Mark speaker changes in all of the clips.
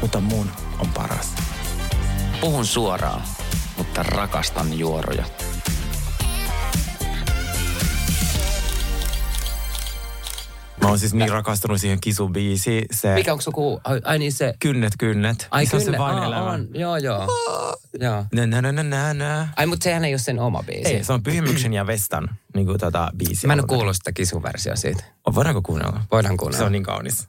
Speaker 1: mutta mun on paras.
Speaker 2: Puhun suoraan, mutta rakastan juoroja.
Speaker 1: Mä oon siis niin rakastunut siihen kisubiisiin. Se
Speaker 2: Mikä onko suku? Ai, ai niin se...
Speaker 1: Kynnet, kynnet.
Speaker 2: Ai
Speaker 1: se on se vain
Speaker 2: aa,
Speaker 1: elämä.
Speaker 2: on. Joo, joo. joo.
Speaker 1: Nä, nä, nä, nä, nä, nä.
Speaker 2: Ai, mutta sehän ei ole sen oma biisi.
Speaker 1: Ei, se on Pyhimyksen ja Vestan niin kuin, tota, biisi.
Speaker 2: Mä en ole kuullut sitä kisuversioa siitä.
Speaker 1: Voidaanko kuunnella?
Speaker 2: Voidaan kuunnella.
Speaker 1: Se on niin kaunis.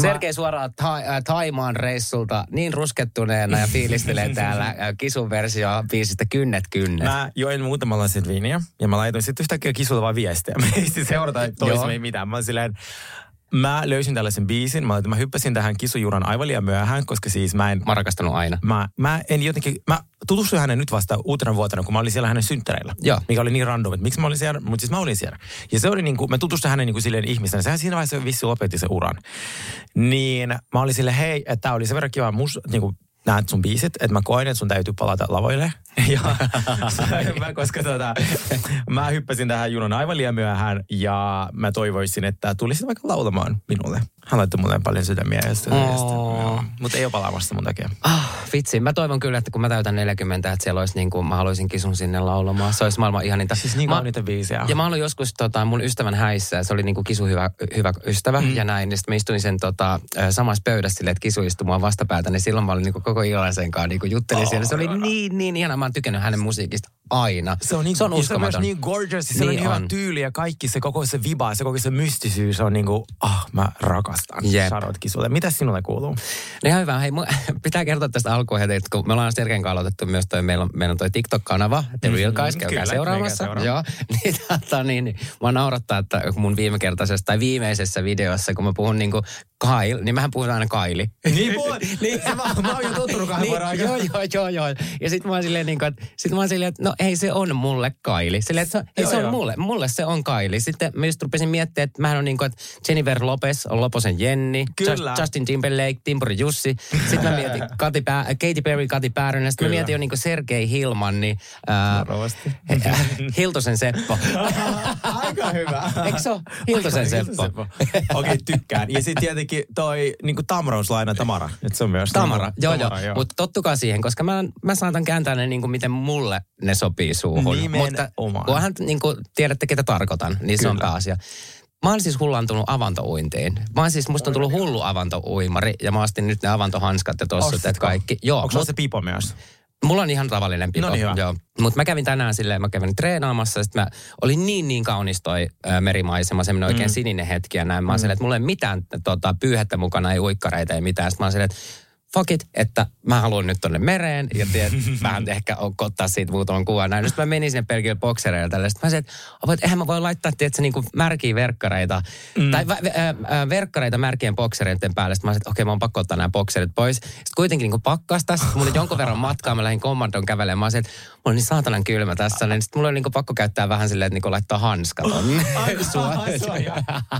Speaker 2: Sergei suoraan ta- äh, Taimaan reissulta niin ruskettuneena ja fiilistelee täällä äh, kisun versio biisistä Kynnet kynnet.
Speaker 1: Mä join muutaman lasin viiniä ja mä laitoin sitten yhtäkkiä kisulle vaan viestiä. Me ei siis seurata toisemme ei mitään. Mä oon silleen, Mä löysin tällaisen biisin, mä, mä hyppäsin tähän kisujuran aivan liian myöhään, koska siis mä en...
Speaker 2: Mä rakastanut aina.
Speaker 1: Mä, mä en jotenkin, mä tutustuin hänen nyt vasta uutena vuotena, kun mä olin siellä hänen synttäreillä.
Speaker 2: Joo.
Speaker 1: Mikä oli niin random, että miksi mä olin siellä, mutta siis mä olin siellä. Ja se oli niin kuin, mä tutustuin hänen niin kuin silleen ihmisenä. Sehän siinä vaiheessa vissi lopetti sen uran. Niin mä olin silleen, hei, että tää oli sen verran kiva mus, niin kuin, näet sun biisit, että mä koin, että sun täytyy palata lavoille. Ja, mä, koska tota, mä hyppäsin tähän junan aivan liian myöhään ja mä toivoisin, että tulisit vaikka laulamaan minulle. Hän laittoi mulle paljon sydämiä ja sitä,
Speaker 2: Oo.
Speaker 1: mutta ei ole palaamassa mun takia.
Speaker 2: Ah, vitsi. Mä toivon kyllä, että kun mä täytän 40, että siellä olisi niin kuin, mä haluaisin kisun sinne laulamaan. Se olisi maailman ihaninta.
Speaker 1: Siis niin
Speaker 2: mä,
Speaker 1: biisejä.
Speaker 2: Ja mä olin joskus tota, mun ystävän häissä, se oli niinku kisu hyvä, hyvä ystävä mm. ja näin. Niin sitten mä istuin sen tota, samassa pöydässä silleen, että kisu istui mua vastapäätä, niin silloin mä olin niinku koko illan sen kanssa niinku juttelin oh, siellä. Se oli niin, niin ihana. Mä oon tykännyt hänen musiikista aina.
Speaker 1: Se on, niin,
Speaker 2: se on
Speaker 1: ja se on myös
Speaker 2: uskomaton.
Speaker 1: niin gorgeous, se niin on
Speaker 2: Niin
Speaker 1: hyvä
Speaker 2: on.
Speaker 1: tyyli ja kaikki se koko se viba, se koko se mystisyys on niin kuin, ah, mä rakastan.
Speaker 2: Jep.
Speaker 1: Charlotte. Mitä sinulle kuuluu?
Speaker 2: No ihan hyvä. Hei, mu- pitää kertoa tästä alkuun heti, että kun me ollaan Sergen kanssa aloitettu myös toi, meillä on, meillä on toi TikTok-kanava, The Real Guys, käykää
Speaker 1: kyllä,
Speaker 2: seuraamassa. Joo, niin, tota, niin, niin, mua naurattaa, että mun viimekertaisessa tai viimeisessä videossa, kun mä puhun niinku Kyle, niin mähän puhun aina Kaili.
Speaker 1: Niin puhut. niin. Se, mä, mä oon jo tottunut kahden aikana.
Speaker 2: Joo, joo, joo, joo. Ja sit mä oon silleen, niin kuin, että, sit mä oon silleen, että no ei se on mulle Kaili. Silleen, että se, ei,
Speaker 1: Joo,
Speaker 2: se on
Speaker 1: joo.
Speaker 2: mulle, mulle se on Kaili. Sitten mä just rupesin miettimään, että mähän on niin kuin, että Jennifer Lopez on Loposen Jenni,
Speaker 1: Kyllä.
Speaker 2: Just- Justin Timberlake, Timpuri Jussi. Sitten mä mietin Kati Pää, Katy Perry, Kati Päärynä. Sitten mä mietin jo niin kuin Sergei Hilman, niin ää, äh, Hiltosen Seppo.
Speaker 1: Aika hyvä.
Speaker 2: Eikö se ole Hiltosen
Speaker 1: Aika
Speaker 2: Seppo?
Speaker 1: Okei, okay, tykkään. Ja sitten tietenkin toi niin kuin Tamrauslaina Tamara. Että se on myös
Speaker 2: Tamara,
Speaker 1: niin kuin-
Speaker 2: joo,
Speaker 1: Tamara,
Speaker 2: joo. Mutta tottukaa siihen, koska mä, mä saatan kääntää ne niin kuin miten mulle ne sopii suuhun.
Speaker 1: Nimenomaan.
Speaker 2: Mutta kunhan niin kuin tiedätte, ketä tarkoitan, niin se on
Speaker 1: Kyllä.
Speaker 2: pääasia. Mä oon siis hullantunut avantouintiin. Mä oon siis, musta on tullut hullu avantouimari ja mä ostin nyt ne avantohanskat ja tossut, että
Speaker 1: Ostitko?
Speaker 2: kaikki. Joo,
Speaker 1: Onko
Speaker 2: mut,
Speaker 1: se pipo myös?
Speaker 2: mulla on ihan tavallinen pipo.
Speaker 1: No niin,
Speaker 2: joo. Mutta mä kävin tänään silleen, mä kävin treenaamassa, ja sit mä olin niin niin kaunis toi ö, merimaisema, semmoinen oikein
Speaker 1: Mm.
Speaker 2: sininen hetki ja näin. Mä oon silleen, että mulla ei mitään tota, pyyhettä mukana, ei uikkareita, ei mitään. Sitten mä oon silleen, että fuck it, että mä haluan nyt tonne mereen ja tiedät, vähän ehkä ottaa siitä muutaman kuvan näin. Sitten mä menin sinne pelkille boksereille tälle. Sitten mä sanoin, että "Ava, että eihän mä voi laittaa tiedätkö, niin kuin märkiä verkkareita mm. tai vä- ä, ä, verkkareita märkien boksereiden päälle. Sitten mä sanoin, että okei mä oon pakko ottaa nämä bokserit pois. Sitten kuitenkin niin pakkasta. Sitten mulla oli jonkun verran matkaa, mä lähdin kommandon kävelemään. Mä sanoin, että on niin saatanan kylmä tässä. Niin sitten mulla oli niin pakko käyttää vähän silleen, että niin laittaa hanskat on.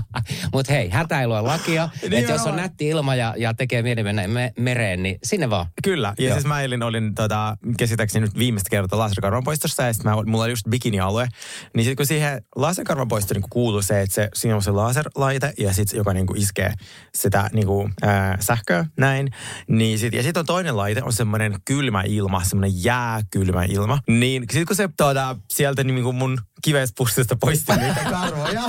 Speaker 2: Mutta hei, hätä ei lue lakia.
Speaker 1: Niin
Speaker 2: että jos on nätti ilma ja, ja tekee mieli mennä me, mereen, niin sinne vaan.
Speaker 1: Kyllä. Ja
Speaker 2: Joo.
Speaker 1: siis mä eilen olin tota, käsittääkseni nyt viimeistä kertaa laserkarvan poistossa ja sitten mulla oli just bikinialue. Niin sitten kun siihen laserkarvan poistoon niin kuuluu se, että se, siinä on se laserlaite ja sitten joka niin kuin iskee sitä niin kuin, ää, sähköä näin. Niin sit, ja sitten on toinen laite, on semmoinen kylmä ilma, semmoinen jääkylmä ilma. Niin sitten kun se tota, sieltä niin kuin mun kivespussista poisti niitä karvoja,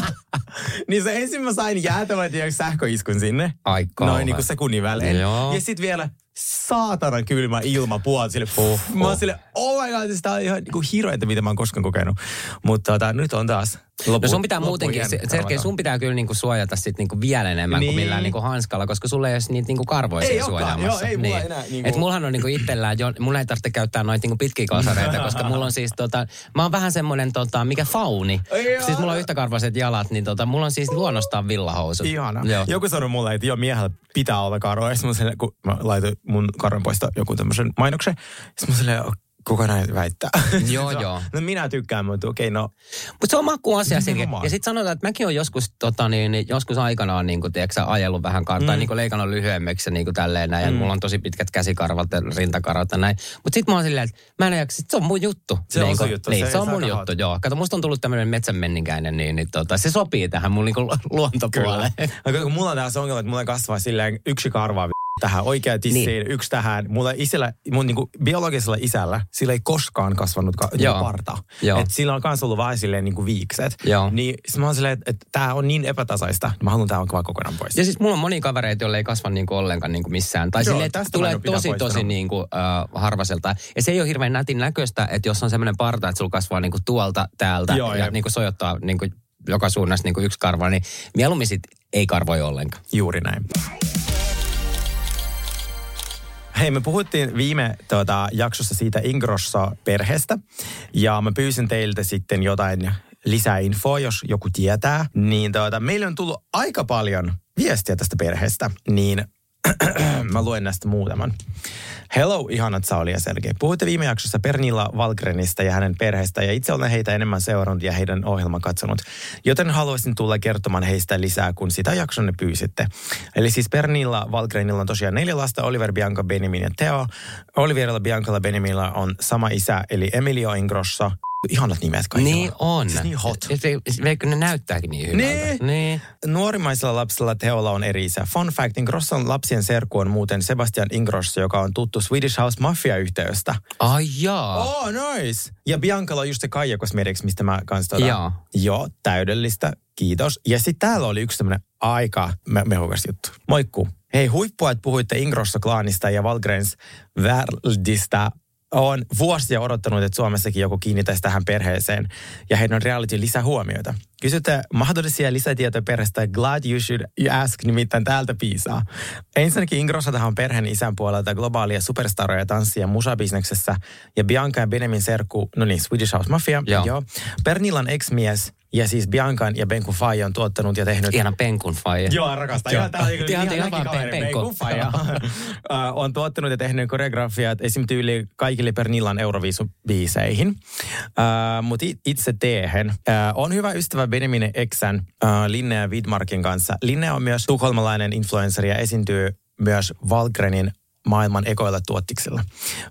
Speaker 1: niin se ensin mä sain jäätävän sähköiskun sinne.
Speaker 2: Ai kauhea.
Speaker 1: Noin niin kuin sekunnin välein.
Speaker 2: Joo.
Speaker 1: Ja sitten vielä saatanan kylmä ilma puolta sille. Puh, Mä oon sille, oh my god, sitä on ihan niinku hirveätä, mitä mä oon koskaan kokenut. Mutta tota, nyt on taas Lopu,
Speaker 2: No sun pitää muutenkin, Sergei, sun pitää kyllä niinku suojata sit niinku vielä enemmän niin. kuin
Speaker 1: Niin.
Speaker 2: millään niinku hanskalla, koska sulla ei ole niitä niinku karvoja
Speaker 1: Ei
Speaker 2: suojaamassa.
Speaker 1: joo, ei mulla enää niinku-
Speaker 2: Et mullahan on niinku itsellään, jo, mulla ei tarvitse käyttää noita niinku pitkiä kalsareita, koska mulla on siis tota, mä oon vähän semmonen tota, mikä fauni.
Speaker 1: Ei
Speaker 2: siis mulla on yhtäkarvaiset jalat, niin tota, mulla on siis luonnostaan villahousut.
Speaker 1: Ihana.
Speaker 2: Joo.
Speaker 1: Joku sanoi mulle, että joo, miehellä pitää olla karvoja. Sitten kun mä laitoin mun karvan poista joku tämmöisen mainoksen. Sitten mä silleen, kuka näin väittää?
Speaker 2: Joo,
Speaker 1: on-
Speaker 2: joo.
Speaker 1: No minä tykkään, mutta okei, no
Speaker 2: Mutta se on makuasia.
Speaker 1: Nimenomaan.
Speaker 2: Ja sitten sanotaan, että mäkin olen joskus, tota, niin, joskus aikanaan niin kuin, tiedätkö, ajellut vähän kartaa, mm. niin kuin leikannut lyhyemmäksi niin kuin tälleen näin. Mm. Ja mulla on tosi pitkät käsikarvat ja rintakarvat ja näin. Mutta sitten mä oon silleen, että mä en jaksa, se on mun juttu.
Speaker 1: Se on
Speaker 2: niin,
Speaker 1: sun
Speaker 2: kuin-
Speaker 1: juttu,
Speaker 2: Niin,
Speaker 1: se
Speaker 2: se, on mun juttu, joo. Kato, musta on tullut tämmöinen metsänmenninkäinen, niin, niin tota, se sopii tähän mun niin kuin luontopuoleen.
Speaker 1: No, kun mulla on tässä ongelma, että mulla kasvaa silleen yksi karva tähän oikea tissiin, niin. yksi tähän. Mulla isillä, mun niinku biologisella isällä, sillä ei koskaan kasvanut ka-
Speaker 2: Joo.
Speaker 1: niinku parta.
Speaker 2: Joo.
Speaker 1: Et sillä on kans ollut silleen niinku viikset.
Speaker 2: Joo.
Speaker 1: Niin sit mä oon silleen, että, että tää on niin epätasaista, niin mä haluan tää vaan kokonaan pois.
Speaker 2: Ja siis mulla on monia kavereita, joille ei kasva niinku ollenkaan niinku missään. Tai
Speaker 1: Joo,
Speaker 2: silleen, että tulee tosi, tosi
Speaker 1: poistanut.
Speaker 2: niinku, uh, harvaselta. Ja se ei ole hirveän nätin näköistä, että jos on semmoinen parta, että sulla kasvaa niinku tuolta, täältä
Speaker 1: Joo,
Speaker 2: ja
Speaker 1: jep.
Speaker 2: niinku sojottaa niinku joka suunnassa niinku yksi karva, niin mieluummin sit ei karvoja ollenkaan.
Speaker 1: Juuri näin. Hei, me puhuttiin viime tuota, jaksossa siitä Ingrosso-perheestä. Ja mä pyysin teiltä sitten jotain lisäinfoa, jos joku tietää. Niin tuota, meille on tullut aika paljon viestiä tästä perheestä. Niin mä luen näistä muutaman. Hello, ihanat Sauli ja Sergei. Puhuitte viime jaksossa Pernilla Valgrenista ja hänen perheestä ja itse olen heitä enemmän seurannut ja heidän ohjelman katsonut. Joten haluaisin tulla kertomaan heistä lisää, kun sitä jaksonne pyysitte. Eli siis Pernilla Valgrenilla on tosiaan neljä lasta, Oliver, Bianca, Benjamin ja Theo. Oliverilla, Biancalla, Benjaminilla on sama isä, eli Emilio Ingrosso. Ihanat nimet kaikilla.
Speaker 2: Niin on.
Speaker 1: Siis niin hot.
Speaker 2: Veikö ne näyttääkin niin hyvältä?
Speaker 1: Niin.
Speaker 2: niin.
Speaker 1: Nuorimmaisella lapsella Teolla on eri isä. Fun fact, Ingrosson lapsien serkku on muuten Sebastian Ingrosso, joka on tuttu Swedish House Mafia-yhteystä.
Speaker 2: Ai jaa.
Speaker 1: Oh, nice. Ja Biancalla on just se Kaija Cosmetics, mistä mä kans tota...
Speaker 2: Joo.
Speaker 1: Joo, täydellistä. Kiitos. Ja sitten täällä oli yksi tämmönen aika me- mehukas juttu. Moikku. Hei, huippua, että puhuitte Ingrosso-klaanista ja Valgrens Värdistä. Olen vuosia odottanut, että Suomessakin joku kiinnittäisi tähän perheeseen ja heidän reality lisähuomioita. Kysytte mahdollisia lisätietoja perheestä. Glad you should you ask, nimittäin täältä piisaa. Ensinnäkin Ingrosso tähän on perheen isän puolelta globaalia superstaroja tanssi- ja musabisneksessä. Ja Bianca ja Benemin serkku, no niin, Swedish House Mafia.
Speaker 2: Joo.
Speaker 1: Joo. Pernilan ex-mies ja siis Biancan ja Benku Faija on tuottanut ja tehnyt...
Speaker 2: Ihana penkun faija.
Speaker 1: Joo, rakastan.
Speaker 2: Joo.
Speaker 1: Ihan,
Speaker 2: Ihan-
Speaker 1: ihan
Speaker 2: ihan vaan
Speaker 1: näkikaveri,
Speaker 2: pen-
Speaker 1: Benku
Speaker 2: penkku.
Speaker 1: Faija. On tuottanut ja tehnyt koreografiat esim. tyyli kaikille Pernillan Euroviisubiiseihin. Uh, Mutta itse teehen. Uh, on hyvä ystävä Benjamin Eksän uh, Linnea Widmarkin kanssa. Linnea on myös tukholmalainen influencer ja esiintyy myös Valgrenin maailman ekoilla tuottiksilla.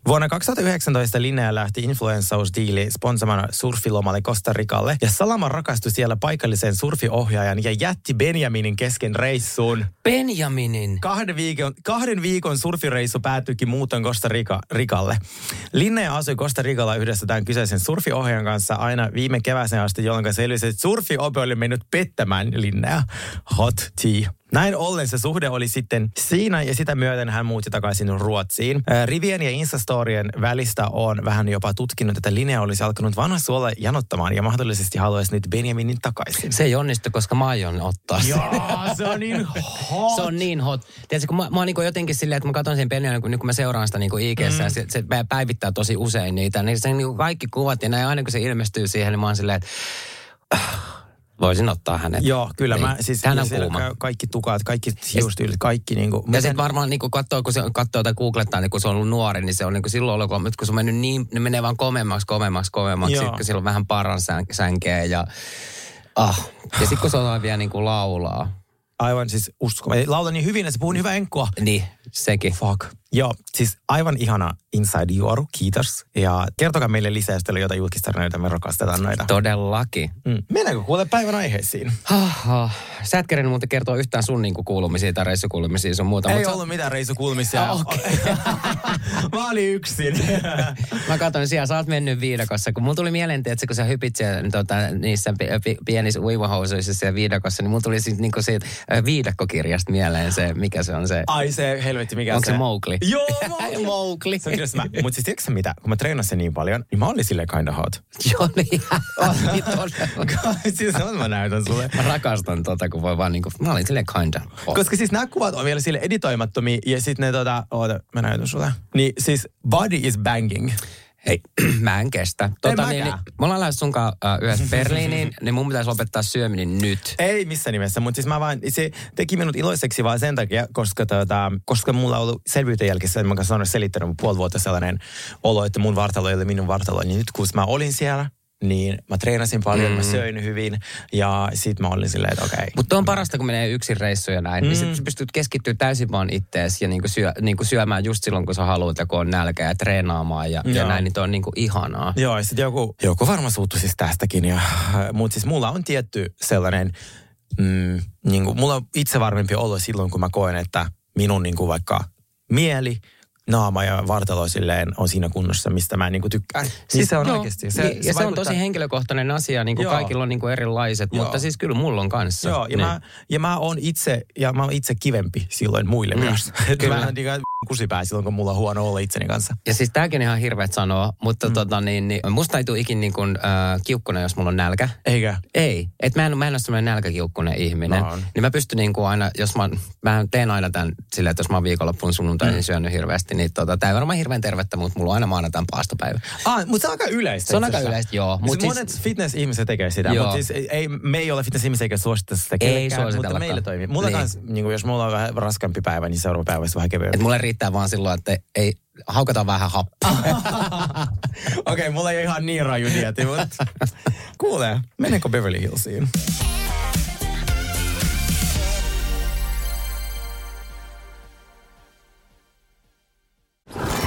Speaker 1: Vuonna 2019 Linnea lähti influenssausdiili sponsamana surfilomalle Costa Ricalle ja Salama rakastui siellä paikalliseen surfiohjaajan ja jätti Benjaminin kesken reissuun.
Speaker 2: Benjaminin.
Speaker 1: Kahden viikon, kahden viikon surfireissu päätyikin muuton Costa Rica, Ricalle. Linnea asui Costa Ricalla yhdessä tämän kyseisen surfiohjaajan kanssa aina viime kevääseen asti, jolloin selvisi, että surfiope oli mennyt pettämään Linnea. Hot tea. Näin ollen se suhde oli sitten siinä ja sitä myöten hän muutti takaisin Ruotsiin. Rivien ja Instastorien välistä on vähän jopa tutkinut, että Linnea olisi alkanut vanha suolla janottamaan ja mahdollisesti haluaisi nyt Benjaminin takaisin.
Speaker 2: Se ei onnistu, koska mä aion ottaa sen.
Speaker 1: Joo, se on niin hot.
Speaker 2: Se on niin hot. Tiedätkö, kun mä, mä oon niin jotenkin silleen, että mä katson sen Benjamin, kun, kun mä seuraan sitä niin IGssä, mm. se, se päivittää tosi usein niitä, niin se niin kaikki kuvat ja näin, aina kun se ilmestyy siihen, niin mä oon silleen, että voisin ottaa hänet.
Speaker 1: Joo, kyllä
Speaker 2: Niin.
Speaker 1: mä siis
Speaker 2: Hän on kuuma.
Speaker 1: kaikki tukat, kaikki hiustyylit, kaikki niinku.
Speaker 2: Ja sitten varmaan niin kun katsoo, kun se katsoo tai googlettaa, niin kun se on ollut nuori, niin se on niin kuin silloin ollut, kun kun se on mennyt niin, ne menee vaan komemmaksi, komemmaksi, komemmaksi. Sitten kun sillä on vähän paran sän- sänkeä ja ah. Ja sitten kun se osaa vielä niin kuin laulaa,
Speaker 1: Aivan siis usko. Laula niin hyvin, että se puhuu niin hyvää enkkua.
Speaker 2: niin sekin.
Speaker 1: Fuck. Joo, siis aivan ihana Inside Juoru, kiitos. Ja kertokaa meille lisää, jos teillä on jotain julkistarinoita, me rakastetaan noita.
Speaker 2: Todellakin.
Speaker 1: Mm. Mennäänkö kuule päivän aiheisiin?
Speaker 2: Sä et kerennyt muuten kertoa yhtään sun niinku kuulumisia tai reissukuulumisia sun muuta.
Speaker 1: Ei
Speaker 2: mut sä-
Speaker 1: ollut mitään reisukulmisia.
Speaker 2: Ah, okei.
Speaker 1: Mä olin yksin.
Speaker 2: Mä katson siellä, sä oot mennyt viidakossa. Kun mulla tuli mieleen, että kun sä hypit siellä, tota, niissä pi- pienissä uimahousuissa siellä viidakossa, niin mulla tuli siitä, niinku siitä äh, viidakkokirjasta mieleen se, mikä se on se.
Speaker 1: Ai se helvetti, mikä
Speaker 2: Onko se Mowgli?
Speaker 1: Joo,
Speaker 2: Mowgli.
Speaker 1: Se on kyllä mä. Mutta siis tiedätkö mitä, kun mä treenasin niin paljon, niin mä olin silleen kinda hot.
Speaker 2: Joo, niin.
Speaker 1: Siis on mä näytän sulle.
Speaker 2: Mä rakastan tota, kun voi vaan niinku, mä olin silleen kinda. Oh.
Speaker 1: Koska siis nämä kuvat on vielä sille editoimattomia ja sitten ne tota, oota, mä näytän sulle. Niin siis body is banging.
Speaker 2: Hei, mä en kestä. Tota,
Speaker 1: En
Speaker 2: niin, niin, me ollaan lähes sunkaan äh, yhdessä Berliiniin, niin mun pitäisi lopettaa syöminen nyt.
Speaker 1: Ei missään nimessä, mutta siis mä vaan, se teki minut iloiseksi vaan sen takia, koska, tota, koska mulla on ollut selvyyden jälkeen, että mä kanssa olen selittänyt puoli vuotta sellainen olo, että mun vartalo ei ole minun vartalo. Niin nyt kun mä olin siellä, niin mä treenasin paljon, mm. mä söin hyvin ja sit mä olin silleen, että okei. Okay.
Speaker 2: Mutta on parasta, kun menee yksin reissuja näin. Mm. Niin sit sä pystyt keskittyä täysin vaan ittees ja niinku, syö, niinku syömään just silloin, kun sä haluat ja kun on nälkä ja treenaamaan ja, ja näin, niin toi on niinku ihanaa.
Speaker 1: Joo, ja sitten joku, joku varmaan suuttui siis tästäkin. Ja, mutta siis mulla on tietty sellainen, mm, niin kuin, mulla on itse varmempi olo silloin, kun mä koen, että minun niin kuin vaikka mieli, naama ja vartalo silleen on siinä kunnossa, mistä mä niin kuin tykkään. Siis se on
Speaker 2: joo,
Speaker 1: oikeasti.
Speaker 2: Se, ja se, on
Speaker 1: vaikuttaa-
Speaker 2: tosi henkilökohtainen asia, niin kuin
Speaker 1: Joo.
Speaker 2: kaikilla on niin kuin erilaiset,
Speaker 1: Joo.
Speaker 2: mutta siis kyllä mulla on kanssa.
Speaker 1: Joo, ja,
Speaker 2: Niin.
Speaker 1: mä, ja mä oon itse, ja mä oon itse kivempi silloin muille mm, myös.
Speaker 2: Kyllä.
Speaker 1: mä oon niin kusipää silloin, kun mulla on huono olla itseni kanssa.
Speaker 2: Ja siis tämäkin on ihan hirveet sanoa, mutta mm. tota, niin, niin, musta ei tule ikin niin kuin, äh, kiukkuna, jos mulla on nälkä.
Speaker 1: Eikä?
Speaker 2: Ei, että mä en, mä en ole semmoinen nälkäkiukkunen ihminen.
Speaker 1: Mä oon.
Speaker 2: Niin mä pystyn niin kuin aina, jos mä, mä teen aina tämän silleen, että jos mä oon viikonloppuun sunnuntaisin mm. syönyt hirveästi, niin tota, tää ei varmaan hirveän tervettä, mutta mulla on aina maanantain paastopäivä.
Speaker 1: Ah, mutta se on aika yleistä.
Speaker 2: Se on aika yleistä, joo.
Speaker 1: Mut siis
Speaker 2: siis-
Speaker 1: monet fitness-ihmiset tekee sitä,
Speaker 2: Joo.
Speaker 1: mutta siis ei, ei, me ei ole fitness-ihmisiä eikä suositeta sitä
Speaker 2: Ei
Speaker 1: kellekään, mutta
Speaker 2: suositellakaan.
Speaker 1: meillä toimii. Mulla
Speaker 2: Niin.
Speaker 1: kans, niin jos mulla on vähän raskaampi päivä, niin seuraava päivä vähän kevyempi.
Speaker 2: Et mulle riittää vaan silloin, että ei, haukataan vähän happea.
Speaker 1: Okei, okay, mulla ei ole ihan niin raju dieti, mutta kuule, menenkö Beverly Hillsiin?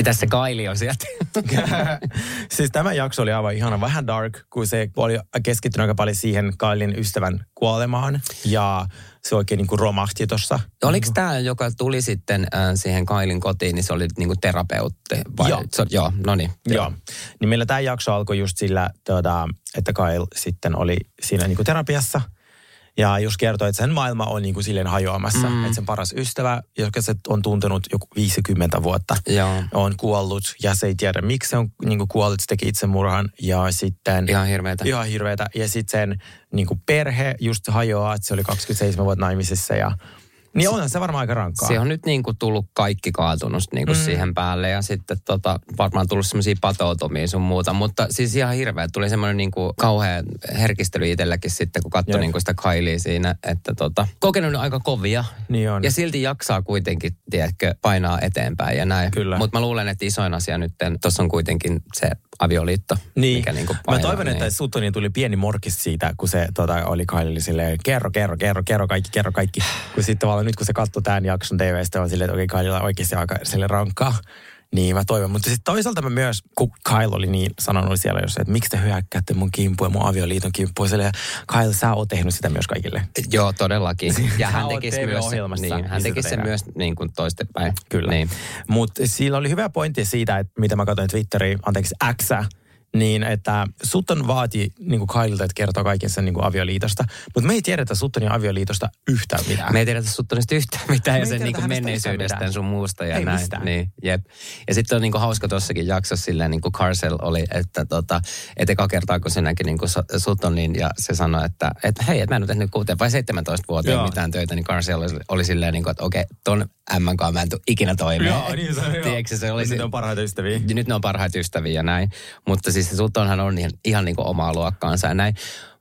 Speaker 2: Mitäs se Kaili on sieltä?
Speaker 1: siis tämä jakso oli aivan ihana, vähän dark, kun se oli keskittynyt aika paljon siihen Kailin ystävän kuolemaan. Ja se oikein niin kuin romahti tuossa.
Speaker 2: Oliko tämä, joka tuli sitten äh, siihen Kailin kotiin, niin se oli niinku terapeutti? Vai?
Speaker 1: Joo.
Speaker 2: Se, joo, no niin.
Speaker 1: Joo. Niin meillä tämä jakso alkoi just sillä, tuota, että Kyle sitten oli siinä niin kuin terapiassa. Ja just kertoi, että sen maailma on niin kuin silleen hajoamassa. Mm. Että sen paras ystävä, joka se on tuntenut joku 50 vuotta,
Speaker 2: Joo.
Speaker 1: on kuollut. Ja se ei tiedä, miksi se on niin kuin kuollut, se teki itsemurhan. Ja sitten...
Speaker 2: Ihan hirveetä.
Speaker 1: Ihan hirveetä. Ja sitten sen niin kuin perhe just hajoaa, että se oli 27 vuotta naimisissa. Ja, niin onhan se varmaan aika rankkaa.
Speaker 2: Se on nyt niin kuin tullut kaikki kaatunut niin kuin mm. siihen päälle ja sitten tota, varmaan tullut semmoisia patoutumia sun muuta. Mutta siis ihan hirveä. Tuli semmoinen niin kuin kauhea herkistely itselläkin sitten, kun katsoi niin kuin sitä Kailia siinä. Että tota, kokenut aika kovia.
Speaker 1: Niin on.
Speaker 2: Ja silti jaksaa kuitenkin, tiedätkö, painaa eteenpäin ja näin. Mutta mä luulen, että isoin asia nyt, tuossa on kuitenkin se avioliitto.
Speaker 1: Niin.
Speaker 2: Mikä niin kuin
Speaker 1: Mä
Speaker 2: painaa,
Speaker 1: toivon,
Speaker 2: niin.
Speaker 1: että Suttoniin tuli pieni morkis siitä, kun se tota, oli Kylelle silleen, kerro, kerro, kerro, kerro kaikki, kerro kaikki. Kun sitten tavallaan nyt kun se katsoi tämän jakson TVstä, on silleen, että okei, Kylella on oikeasti aika sille rankkaa. Niin mä toivon. Mutta sitten toisaalta mä myös, kun Kyle oli niin sanonut siellä jos, että miksi te hyökkäätte mun kimppuun ja mun avioliiton kimppuun. Silleen, Kyle, sä oot tehnyt sitä myös kaikille.
Speaker 2: Joo, todellakin. Ja hän tekisi myös, niin, hän tekisi sen myös niin kuin toistepäin.
Speaker 1: Kyllä.
Speaker 2: Niin.
Speaker 1: Mutta sillä oli hyvä pointti siitä, että mitä mä katsoin Twitteriin, anteeksi X, niin että Sutton vaati niin kuin Kylelta, että kertoo kaiken sen niin kuin avioliitosta. Mutta me ei tiedetä Suttonin avioliitosta yhtään mitään.
Speaker 2: Me ei tiedetä Suttonista yhtään mitään
Speaker 1: Me
Speaker 2: ja sen niinku
Speaker 1: hänestä
Speaker 2: menneisyydestä sun muusta ja
Speaker 1: Ei
Speaker 2: näin.
Speaker 1: mistään.
Speaker 2: Niin, jep. Ja sitten on niinku hauska tuossakin jaksossa silleen, niin kuin Carcel oli, että tota, et eka kertaa kun se näki niinku Su- Suttonin ja se sanoi, että, että hei, että mä en ole tehnyt 6 vai 17 vuoteen
Speaker 1: Joo.
Speaker 2: mitään töitä, niin Carcel oli, oli silleen, niinku, että okei, ton M kanssa mä en tule ikinä toimeen.
Speaker 1: Joo, niin se.
Speaker 2: Tiedätkö, se oli
Speaker 1: Nyt
Speaker 2: se-
Speaker 1: on parhaita ystäviä.
Speaker 2: ja nyt ne on parhaita ystäviä ja näin. Mutta siis se Suttonhan on ihan, ihan niin kuin omaa luokkaansa ja näin.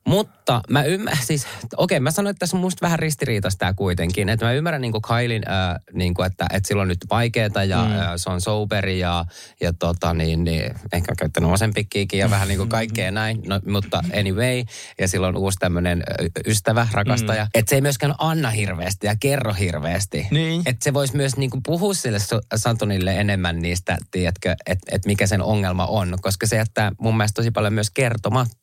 Speaker 2: Mutta mä ymmärrän, siis okei, mä sanoin, että tässä on musta vähän ristiriitaista tämä kuitenkin. Että mä ymmärrän niin Kailin, äh, niin kuin, että, että sillä on nyt vaikeeta ja mm. äh, se on soberi ja, ja tota niin, niin ehkä käyttänyt vasempikkiikin ja vähän niin kuin kaikkea näin. No, mutta anyway, ja sillä on uusi tämmöinen ystävä, rakastaja. Mm. Että se ei myöskään anna hirveästi ja kerro hirveästi.
Speaker 1: Niin.
Speaker 2: Että se voisi myös niin kuin puhua sille Santonille enemmän niistä, tiedätkö, että et mikä sen ongelma on. Koska se jättää mun mielestä tosi paljon myös kertomatta.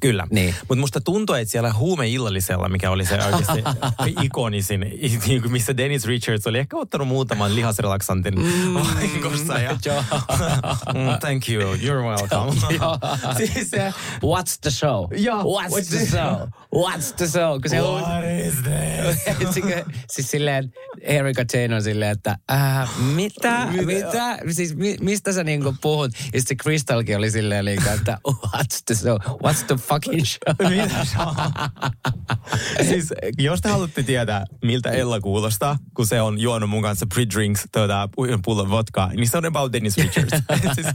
Speaker 1: Kyllä.
Speaker 2: Niin.
Speaker 1: Mutta musta tuntuu, että siellä huumeillallisella, mikä oli se oikeasti ikonisin, niin missä Dennis Richards oli ehkä ottanut muutaman lihasrelaksantin vahingossa. Ja. Mm, thank you, you're welcome. Siis se,
Speaker 2: What's the show?
Speaker 1: Joo.
Speaker 2: What's
Speaker 1: What's
Speaker 2: the
Speaker 1: the-
Speaker 2: show? What's the show? Kun se on...
Speaker 1: what is this?
Speaker 2: Siis- siis silleen, Erika Jane on silleen, että äh, mitä,
Speaker 1: Mitä?
Speaker 2: mitä, siis mi, mistä sä niinku puhut? Ja sitten Crystalkin oli silleen liikaa, että what's the show, what's the fucking show?
Speaker 1: Mitä on? siis jos te haluatte tietää, miltä Ella kuulostaa, kun se on juonut mun kanssa pre-drinks, tuota, pullon vodkaa, niin se on about Dennis Richards. siis,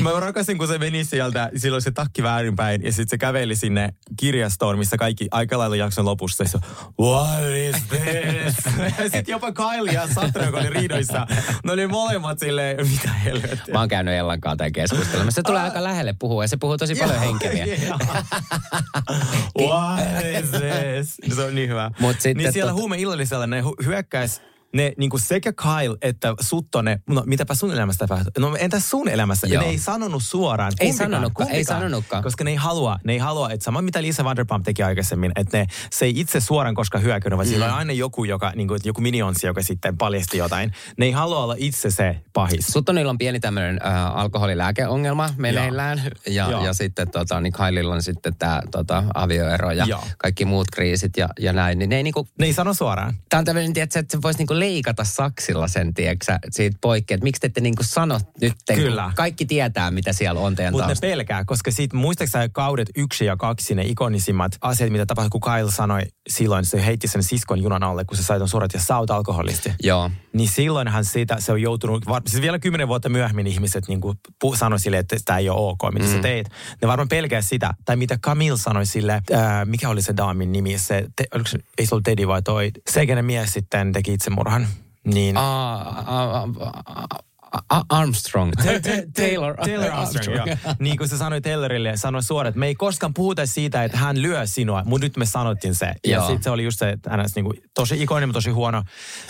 Speaker 1: mä rakasin, kun se meni sieltä, silloin se takki väärinpäin, ja sitten se käveli sinne kirjastoon, missä kaikki aika lailla jakson lopussa, se what is this? sitten jopa Kyle ja Satra, joka oli riidoissa, ne oli molemmat silleen, mitä helvettiä.
Speaker 2: Mä oon käynyt Ellan kanssa keskustelun. Se tulee aika lähelle puhua ja se puhuu tosi paljon henkeliä.
Speaker 1: What is this? Se on niin hyvä.
Speaker 2: Mut sitten
Speaker 1: niin siellä
Speaker 2: tota-
Speaker 1: huumeillallisella ne hyökkäis ne niinku sekä Kyle että Suttonen, no mitäpä sun elämässä tapahtui? No entäs sun elämässä?
Speaker 2: Joo.
Speaker 1: Ne ei sanonut suoraan.
Speaker 2: Ei sanonutkaan, ei sanonutkaan.
Speaker 1: Koska ne ei halua, ne ei halua, että sama mitä Lisa Vanderpump teki aikaisemmin, että ne, se ei itse suoraan koska hyökännyt, vaan mm. sillä on aina joku, joka, niinku, että joku minionsi, joka sitten paljasti jotain. Ne ei halua olla itse se pahis.
Speaker 2: Suttonilla on pieni tämmöinen äh, alkoholilääkeongelma meneillään. Ja,
Speaker 1: Joo.
Speaker 2: ja sitten tota, niin Kylilla on sitten tämä tota, avioero ja
Speaker 1: Joo.
Speaker 2: kaikki muut kriisit ja, ja näin. Niin ne ei niinku,
Speaker 1: Ne ei sano suoraan.
Speaker 2: Tämä on tämmöinen, tiedätkö, että se voisi niinku leikata saksilla sen, tiedätkö, siitä poikki. Että miksi te ette niinku sano nyt,
Speaker 1: Kyllä.
Speaker 2: kaikki tietää, mitä siellä on teidän
Speaker 1: Mutta ne pelkää, koska siitä muistaakseni kaudet yksi ja kaksi, ne ikonisimmat asiat, mitä tapahtui, kun Kyle sanoi silloin, se heitti sen siskon junan alle, kun se sai ton suorat ja sä oot alkoholisti.
Speaker 2: Joo.
Speaker 1: Niin silloinhan siitä, se on joutunut, var, siis vielä kymmenen vuotta myöhemmin ihmiset niin kuin pu, sanoi sille, että tämä ei ole ok, mitä mm. sä teit. Ne varmaan pelkää sitä. Tai mitä Camille sanoi sille, ää, mikä oli se daamin nimi, se, te, oliko se, ei se ollut Teddy vai toi, se, kenen mies sitten teki itsemurhan. Niin,
Speaker 2: Ah, ah, ah, ah, ah, Armstrong. Ta- ta- Taylor,
Speaker 1: Taylor Armstrong, joo. Niin kuin se sanoi Taylorille, sanoi suoraan, että me ei koskaan puhuta siitä, että hän lyö sinua, mutta nyt me sanottiin se. Ja sitten se oli just se, että hän niin kuin, tosi ikoinen, mutta tosi huono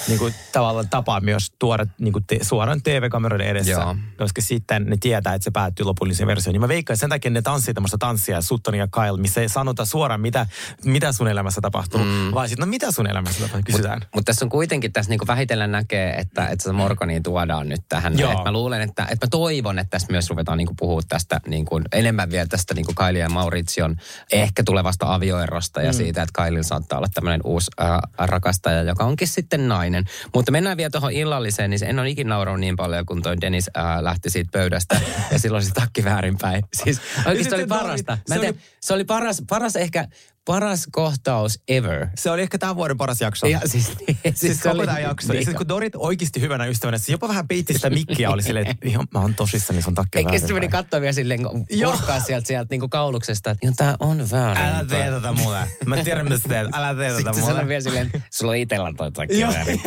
Speaker 1: niin kuin, tavallaan tapa myös tuoda niin kuin, te, suoraan TV-kameroiden edessä.
Speaker 2: Joo.
Speaker 1: Koska sitten ne tietää, että se päättyy lopulliseen versioon. Niin mä veikkaan, sen takia ne tanssii tämmöistä tanssia, Sutton ja Kyle, missä ei sanota suoraan, mitä, mitä sun elämässä tapahtuu. Mm. Vaan sitten, no mitä sun elämässä tapahtuu, kysytään.
Speaker 2: Mutta tässä on kuitenkin, tässä niinku vähitellen näkee, että, että se Morgani tuodaan nyt tähän.
Speaker 1: Joo.
Speaker 2: Et mä luulen, että, että mä toivon, että tässä myös ruvetaan niinku puhua tästä niinku, enemmän vielä tästä niinku Kylie ja Mauritsion ehkä tulevasta avioerosta ja mm. siitä, että Kylin saattaa olla tämmöinen uusi äh, rakastaja, joka onkin sitten nainen. Mutta mennään vielä tuohon illalliseen, niin se en ole ikinä nauranut niin paljon, kun toi Dennis äh, lähti siitä pöydästä ja silloin se takki väärinpäin. Siis oikeasti oli parasta. Mä
Speaker 1: oli-
Speaker 2: se oli paras, paras ehkä, paras kohtaus ever.
Speaker 1: Se oli ehkä tämän vuoden paras jakso.
Speaker 2: Ja siis, siis,
Speaker 1: Siis
Speaker 2: se
Speaker 1: koko
Speaker 2: oli
Speaker 1: tämä jakso. Ja
Speaker 2: niin-
Speaker 1: sitten kun Dorit oikeasti hyvänä ystävänä, se jopa vähän peitti sitä mikkiä, oli silleen, että ihan, mä oon tosissani sun takki
Speaker 2: Eikä sitten meni katsoa vielä silleen, purkaa sieltä, sieltä niinku kauluksesta, että tää on väärin.
Speaker 1: Älä tee tätä mulle. Mä tiedän, mitä sä teet. Älä tee tätä
Speaker 2: Sitten
Speaker 1: mulle.
Speaker 2: sanoi vielä silleen, sulla on itellä toi takki
Speaker 1: Joo,
Speaker 2: väärin.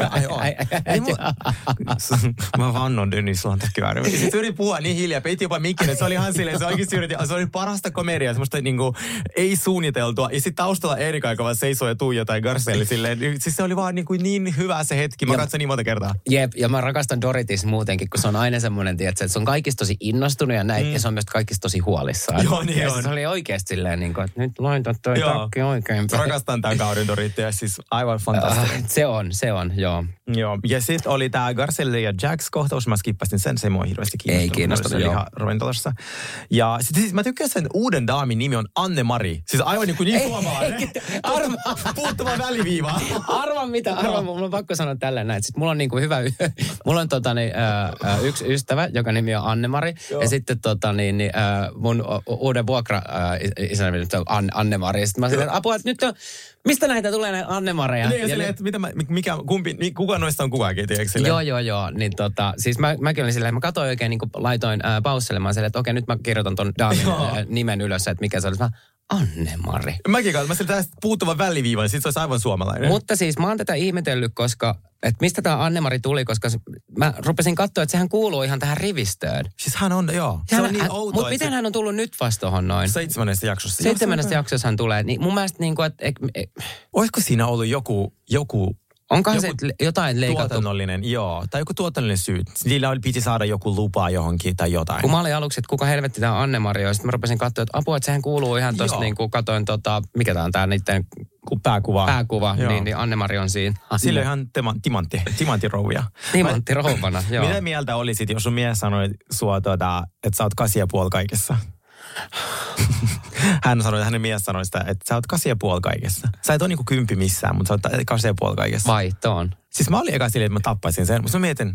Speaker 1: Mä vannon Dennis, sulla on takki väärin. Sitten yritin puhua niin hiljaa, peitti jopa mikkin, että se oli ihan silleen, se oikeasti yritti, se oli parasta komediaa, semmoista niinku, ei suunniteltua. Ja sitten sitten taustalla Erika, joka vaan seisoo ja tuijottaa Garcelli silleen. niin- Siis se oli vaan niin, kuin niin hyvä se hetki. Mä katsoin niin monta kertaa.
Speaker 2: Jep, ja mä rakastan Doritis muutenkin, kun se on aina semmoinen, tiedätkö, että se on kaikista tosi innostunut ja näin, mm. ja se on myös kaikista tosi huolissaan.
Speaker 1: Joo, niin
Speaker 2: ja
Speaker 1: on.
Speaker 2: Se oli oikeasti silleen, niin kuin, että nyt laita toi
Speaker 1: Joo.
Speaker 2: takki oikein. päin.
Speaker 1: Rakastan tämän kauden Dorittia, siis aivan fantastinen.
Speaker 2: Ah, se on, se on, joo.
Speaker 1: Joo, ja sitten oli tämä Garcelli ja Jax kohtaus, mä skippasin sen, se ei mua hirveästi kiinnostunut.
Speaker 2: Ei
Speaker 1: oli
Speaker 2: joo.
Speaker 1: ihan ravintolassa. Ja sitten siis mä tykkään sen uuden daamin nimi on Anne-Mari. Siis aivan niin kuin niin suomalainen.
Speaker 2: arva.
Speaker 1: Puuttuva väliviiva.
Speaker 2: Arva mitä, arva, mulla on pakko sanoa tällä näin. Sitten mulla on niinku hyvä, y- mulla on tota, niin, ää, yksi ystävä, joka nimi on Anne-Mari. Ja sitten tota, niin, niin, ää, mun uuden vuokra ää, isänä nyt on Anne, Anne-Mari. Sitten mä sanoin, apua, että nyt on, mistä näitä tulee näitä Anne-Mareja?
Speaker 1: Niin, ja silleen, että mitä mä, mikä, kumpi, niin kuka noista on kukakin, tiedätkö?
Speaker 2: Joo, joo, joo. Niin tota, siis mä, mäkin olin silleen, mä katsoin oikein, niin laitoin äh, pausselemaan silleen, että okei, nyt mä kirjoitan ton daamin
Speaker 1: Joo.
Speaker 2: äh, nimen ylös, että mikä se olisi. Mä, Anne-Mari.
Speaker 1: Mäkin katsoin, mä sanoin, tästä puuttuva väliviiva, niin sit se olisi aivan suomalainen.
Speaker 2: Mutta siis mä oon tätä ihmetellyt, koska, että mistä tämä Anne-Mari tuli, koska se, mä rupesin katsoa, että sehän kuuluu ihan tähän rivistöön.
Speaker 1: Siis hän on, joo. Se on niin
Speaker 2: hän-
Speaker 1: outoa.
Speaker 2: Mutta miten hän on tullut nyt vasta tohon noin?
Speaker 1: se- Seitsemännessä jaksossa.
Speaker 2: Seitsemännessä jaksossa hän tulee. Niin mun mielestä, niin kuin, että, et, et,
Speaker 1: Olisiko siinä ollut joku, joku
Speaker 2: onkohan
Speaker 1: Joku
Speaker 2: se jotain leikattu?
Speaker 1: tuotannollinen, joo, tai joku tuotannollinen syy. Niillä oli, piti saada joku lupa johonkin tai jotain.
Speaker 2: Kun mä olin aluksi, että kuka helvetti tämä on Anne-Mari, ja sitten mä rupesin katsoa, että apua, että sehän kuuluu ihan tosta,
Speaker 1: Joo.
Speaker 2: niin kuin katoin, tota, mikä tämä on tämä niiden
Speaker 1: pääkuva.
Speaker 2: pääkuva,
Speaker 1: Joo.
Speaker 2: niin, niin Anne-Mari on siinä.
Speaker 1: Sillä on ihan tema, timantti, timanttirouvia.
Speaker 2: Timantti rouvana, joo.
Speaker 1: Mitä mieltä olisit, jos sun mies sanoi sua, tuota, että sä oot kasi ja puoli kaikessa? Hän sanoi, hänen mies sanoi sitä, että sä oot kasi ja puoli kaikessa. Sä et ole niinku kymppi missään, mutta sä oot kasi ja puoli kaikessa.
Speaker 2: Vaihtoon.
Speaker 1: Siis mä olin eka silleen, että mä tappaisin sen, mutta mä mietin,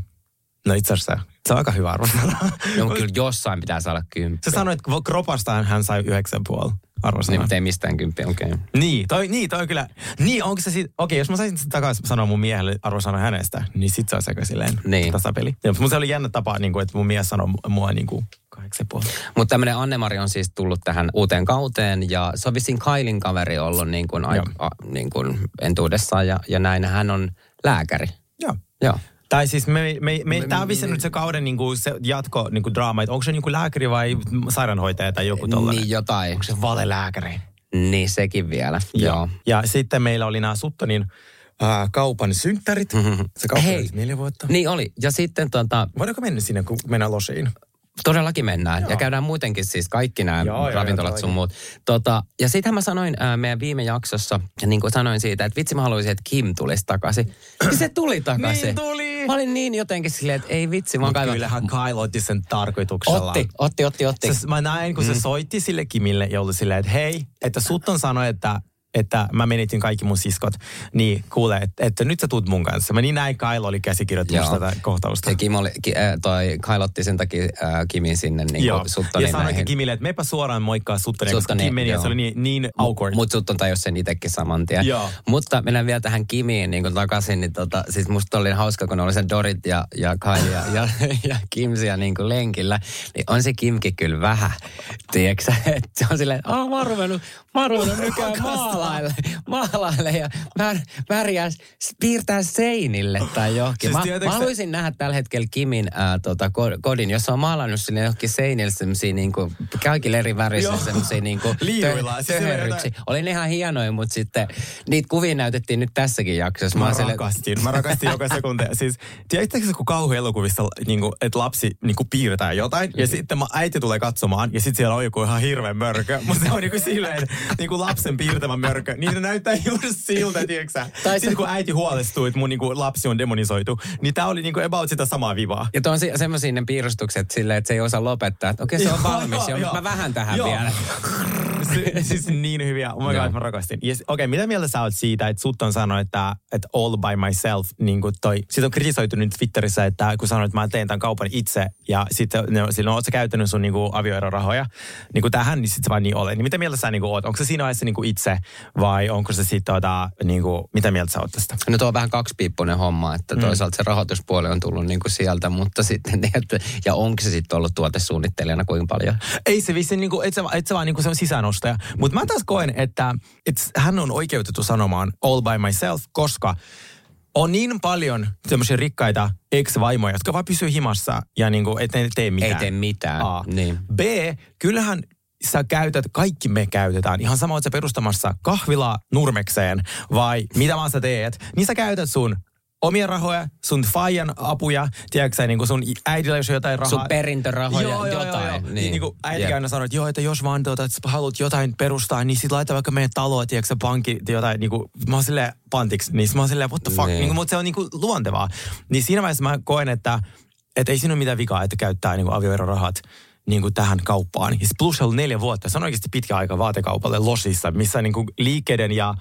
Speaker 1: no itse asiassa se on aika hyvä arvosana.
Speaker 2: No mutta kyllä jossain pitää saada kymppi.
Speaker 1: Se sanoi, että kropastaan hän sai yhdeksän puoli
Speaker 2: Niin,
Speaker 1: arvosana.
Speaker 2: mutta ei mistään kymppi, okei. Okay.
Speaker 1: Niin, toi, niin, toi kyllä. Niin, onko se siitä, okei, jos mä saisin sitä takaisin sanoa mun miehelle arvosana hänestä, niin sit se olisi aika silleen
Speaker 2: Niin.
Speaker 1: tasapeli. Ja, mutta se oli jännä tapa, niin kuin, että mun mies sanoi mua niin kuin kahdeksan puoli.
Speaker 2: Mutta tämmöinen Anne-Mari on siis tullut tähän uuteen kauteen ja se on vissiin Kailin kaveri ollut niin kuin,
Speaker 1: Joo.
Speaker 2: a, niin kuin entuudessaan ja, ja näin. Hän on lääkäri.
Speaker 1: Joo.
Speaker 2: Joo.
Speaker 1: Tai siis me, me, me, tämä on vissi nyt se kauden niin kuin, se jatko niin kuin draama, että onko se niin kuin lääkäri vai sairaanhoitaja tai joku tollainen.
Speaker 2: Niin jotain.
Speaker 1: Onko se valelääkäri?
Speaker 2: Niin sekin vielä. Joo.
Speaker 1: Ja sitten meillä oli nämä Suttonin äh, kaupan synttärit. Se kauppa
Speaker 2: Hei.
Speaker 1: oli neljä vuotta.
Speaker 2: Niin oli. Ja sitten tota,
Speaker 1: Voidaanko mennä sinne, kun mennään losiin?
Speaker 2: Todellakin mennään.
Speaker 1: Joo.
Speaker 2: Ja käydään muutenkin siis kaikki nämä
Speaker 1: Joo,
Speaker 2: ravintolat
Speaker 1: joo,
Speaker 2: sun muut. Tota, ja sitten mä sanoin ää, meidän viime jaksossa, ja niin kuin sanoin siitä, että vitsi mä haluaisin, että Kim tulisi takaisin. Ja se tuli takaisin.
Speaker 1: Niin tuli.
Speaker 2: Mä olin niin jotenkin silleen, että ei vitsi, mä oon kaivan-
Speaker 1: kyllähän Kyle otti sen tarkoituksella.
Speaker 2: Otti, otti, otti, otti.
Speaker 1: Se, mä näin, kun se soitti sille Kimille ja oli silleen, että hei, että Sutton sanoi, että että mä menitin kaikki mun siskot, niin kuule, että, että nyt sä tuut mun kanssa. Mä niin näin, Kyle oli käsikirjoittamassa tätä kohtausta.
Speaker 2: Ja Kim oli, ki, äh, toi Kyle otti sen takia äh, Kimin sinne niin
Speaker 1: Joo. ja sanoikin
Speaker 2: näihin.
Speaker 1: Kimille, että meipä suoraan moikkaa Suttonia, koska
Speaker 2: Suttonia,
Speaker 1: Kim meni, ja se oli niin, niin awkward.
Speaker 2: Mutta Sutton tajus sen itsekin saman tien.
Speaker 1: Joo.
Speaker 2: Mutta mennään vielä tähän Kimiin niin takaisin. Niin tota, siis musta oli hauska, kun oli se Dorit ja, ja Kyle ja, ja, ja Kim siellä niin kuin lenkillä. Niin on se Kimkin kyllä vähän, tiedätkö että se on silleen, että mä oon ruvennut, mä oon ruvennut maalaille, maalaille ja vär, värjää, piirtää seinille tai johonkin.
Speaker 1: Siis
Speaker 2: Mä, mä haluaisin nähdä tällä hetkellä Kimin ää, tota, ko- kodin, jossa on maalannut sinne johonkin seinille semmosia niinku, kaikille eri värisiä semmosia.
Speaker 1: Siis siellä
Speaker 2: töherryksi.
Speaker 1: jotain-
Speaker 2: Oli ne ihan hienoja, mutta sitten niitä kuvia näytettiin nyt tässäkin jaksossa.
Speaker 1: Mä
Speaker 2: silleen-
Speaker 1: rakastin. Mä rakastin joka sekunti. Siis, tiedättekö kun kauhuelokuvissa, niin kuin, että lapsi niin kuin, piirtää jotain, ja sitten mä, äiti tulee katsomaan, ja sitten siellä on joku ihan hirveä mörkö. Mutta se on niin kuin silleen, niin kuin lapsen piirtämä mörkö. Niin se näyttää just siltä, tiedätkö?
Speaker 2: Tai
Speaker 1: Sitten kun äiti huolestuu, että mun niin kuin, lapsi on demonisoitu, niin tää oli niin kuin about sitä samaa vivaa.
Speaker 2: Ja tuo on se- semmosia ne piirustukset silleen, että se ei osaa lopettaa. Okei, se on
Speaker 1: Joo,
Speaker 2: valmis
Speaker 1: joo,
Speaker 2: jo, mutta
Speaker 1: joo.
Speaker 2: mä vähän tähän
Speaker 1: Joo.
Speaker 2: vielä.
Speaker 1: Si- siis niin hyviä. Oh my god, mä rakastin. Yes, Okei, okay, mitä mieltä sä oot siitä, että Sutton sanoi, että, että all by myself, niin kuin toi, siitä on kritisoitu nyt Twitterissä, että kun sanoit, että mä teen tämän kaupan itse, ja sitten ne, silloin oot sä käyttänyt sun niin kuin avioerorahoja, niin kuin tähän, niin sit se vaan niin ole. Niin mitä mieltä sä niin kuin oot? Onko se siinä vaiheessa niin kuin itse, vai onko se sitten, tota, niin kuin, mitä mieltä sä oot tästä?
Speaker 2: No tuo on vähän kaksipiippunen homma, että
Speaker 1: Mm.
Speaker 2: toisaalta se rahoituspuoli on tullut niinku sieltä, mutta sitten, että, ja onko se sitten ollut tuotesuunnittelijana kuinka paljon?
Speaker 1: Ei se vissi, niin kuin, et, sä, et sä vaan niin kuin se on sisäänostaja. Mutta mä taas koen, että, että hän on oikeutettu sanomaan all by myself, koska on niin paljon semmoisia rikkaita ex-vaimoja, jotka vaan pysyy himassa ja niin kuin, et ne tee mitään.
Speaker 2: Ei tee mitään,
Speaker 1: A.
Speaker 2: niin.
Speaker 1: B, kyllähän sä käytät, kaikki me käytetään, ihan sama, että sä perustamassa kahvilaa nurmekseen vai mitä vaan sä teet, niin sä käytät sun omia rahoja, sun faijan apuja, tiedätkö niin kuin sun äidillä, jos on jotain rahaa.
Speaker 2: Sun perintörahoja,
Speaker 1: joo, joo,
Speaker 2: jotain.
Speaker 1: Joo, joo.
Speaker 2: Niin.
Speaker 1: Niin, niin kuin äiti
Speaker 2: Jep.
Speaker 1: aina sanoi, että joo, että jos vaan tuota, että haluat jotain perustaa, niin sit laita vaikka meidän taloa, tiedätkö pankki, jotain, niin kuin, mä oon silleen pantiksi, niin mä oon silleen, what the fuck,
Speaker 2: Niin.
Speaker 1: niin. niin kuin, mutta se on niin kuin luontevaa. Niin siinä vaiheessa mä koen, että, että ei siinä ole mitään vikaa, että käyttää niin kuin avioerorahat niin kuin tähän kauppaan. Ja plus on neljä vuotta. Se on oikeasti pitkä aika vaatekaupalle Losissa, missä niin kuin liikkeiden ja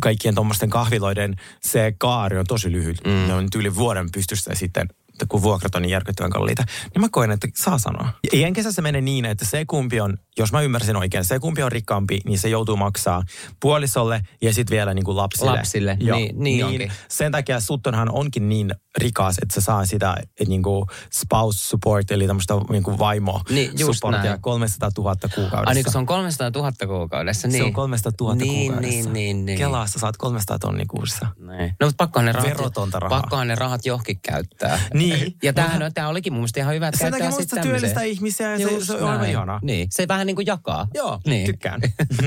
Speaker 1: kaikkien tuommoisten kahviloiden se kaari on tosi lyhyt. Mm. Ne on nyt yli vuoden pystyssä sitten kun vuokrat on niin järkyttävän kalliita, niin mä koen, että saa sanoa. Ja jenkessä se menee niin, että se kumpi on, jos mä ymmärsin oikein, se kumpi on rikkaampi, niin se joutuu maksaa puolisolle ja sitten vielä niin kuin lapsille.
Speaker 2: Lapsille, niin- niin onkin.
Speaker 1: Sen takia Suttonhan onkin niin rikas, että se saa sitä että niin kuin spouse support, eli tämmöistä niin kuin vaimo
Speaker 2: Niin,
Speaker 1: supportia
Speaker 2: näin.
Speaker 1: 300 000 kuukaudessa.
Speaker 2: Ai niin, se on 300 000 kuukaudessa. Niin.
Speaker 1: Se on 300 000
Speaker 2: niin,
Speaker 1: kuukaudessa.
Speaker 2: Niin, niin, niin.
Speaker 1: Kelaa, sä saat 300 tonni kuussa.
Speaker 2: Niin. No, mutta pakkohan ne rahat,
Speaker 1: Verotonta rahaa.
Speaker 2: pakkohan ne rahat johonkin käyttää.
Speaker 1: Niin.
Speaker 2: Ja tämähän on, tämä olikin mun mielestä ihan hyvä, että
Speaker 1: Sen takia
Speaker 2: sitten
Speaker 1: se työllistää ihmisiä ja se,
Speaker 2: Just
Speaker 1: se on aivan
Speaker 2: näin.
Speaker 1: ihanaa.
Speaker 2: Niin, se vähän niin kuin jakaa.
Speaker 1: Joo,
Speaker 2: niin.
Speaker 1: tykkään.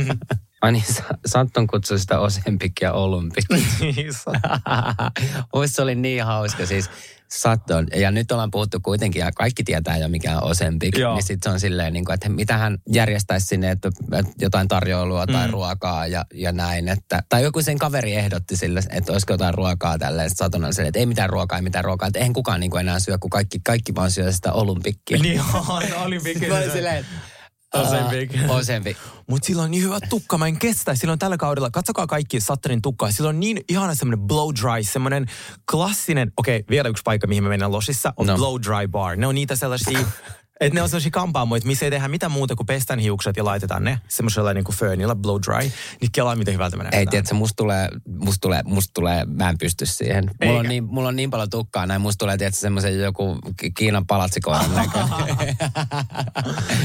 Speaker 2: Ai niin, Sa- Santton kutsui sitä Osempik ja Olympik. Muista se oli niin hauska siis. Satton. Ja nyt ollaan puhuttu kuitenkin, ja kaikki tietää jo mikä on Osempik.
Speaker 1: Joo.
Speaker 2: Niin sitten se on silleen, niin kuin, että mitä hän järjestäisi sinne, että, että jotain tarjoilua tai
Speaker 1: Mm.
Speaker 2: ruokaa ja, ja näin. Että, tai joku sen kaveri ehdotti sille, että olisiko jotain ruokaa tälleen. Saton on silleen, että ei mitään ruokaa, ei mitään ruokaa. Että eihän kukaan niin kuin enää syö, kun kaikki, kaikki vaan syö sitä Olympikkiä.
Speaker 1: niin on, oli Ozempic.
Speaker 2: "Aa, Ozempic.
Speaker 1: Mutta sillä on niin hyvä tukka, mä en kestä. Silloin tällä kaudella, katsokaa kaikki Satterin tukkaa. Sillä on niin ihana semmoinen blow dry, semmoinen klassinen, okei, okay, vielä yksi paikka, mihin me mennään Losissa, on
Speaker 2: no.
Speaker 1: blow dry bar. Ne on niitä sellaisia, että ne on sellaisia kampaamoita, missä ei tehdä mitään muuta kuin pestään hiukset ja laitetaan ne semmoisella niin kuin föönillä blow dry. Niin kelaa, miten hyvältä menee.
Speaker 2: Ei, tiedätkö, musta tulee, musta tulee, musta tulee, mä en pysty siihen. Mulla on, niin, mulla on niin paljon tukkaa näin, musta tulee, tiedätkö, semmoisen joku Ki- Kiinan palatsikoiran näköinen.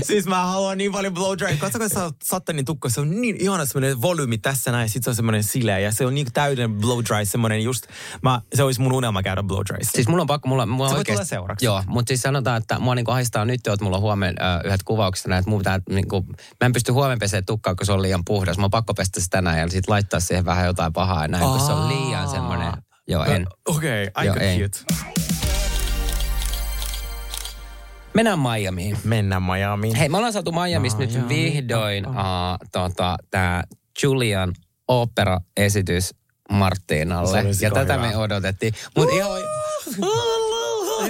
Speaker 1: siis mä haluan niin paljon blow dry. Katsokaa se Satterin tukka, se on niin ihana semmoinen volyymi tässä näin. Sitten se on semmoinen sileä ja se on niin täydellinen blow dry, semmoinen just, mä, se olisi mun unelma käydä blow dryissa.
Speaker 2: siis mulla on pakko, mulla, mulla
Speaker 1: Se
Speaker 2: on
Speaker 1: voi
Speaker 2: oikeasti,
Speaker 1: tulla seuraksi.
Speaker 2: Joo, mutta siis sanotaan, että mua niinku haistaa nyt jo, että mulla on huomenna äh, yhdet kuvaukset näin, että mun pitää, niinku, mä en pysty huomenna pesee tukkaa, kun se on liian puhdas. Mä oon pakko pestä sitä tänään ja sitten laittaa siihen vähän jotain pahaa ja näin, kun se on liian semmoinen, joo en.
Speaker 1: Okei, okay, aika cute.
Speaker 2: Mennään Miamiin.
Speaker 1: Mennään Miamiin.
Speaker 2: Hei, me ollaan saatu Miamista nyt
Speaker 1: Miami.
Speaker 2: vihdoin uh, tota, tämä Julian opera-esitys Martinalle.
Speaker 1: Se
Speaker 2: Ja tätä
Speaker 1: hyvä.
Speaker 2: me odotettiin. Mutta ihan,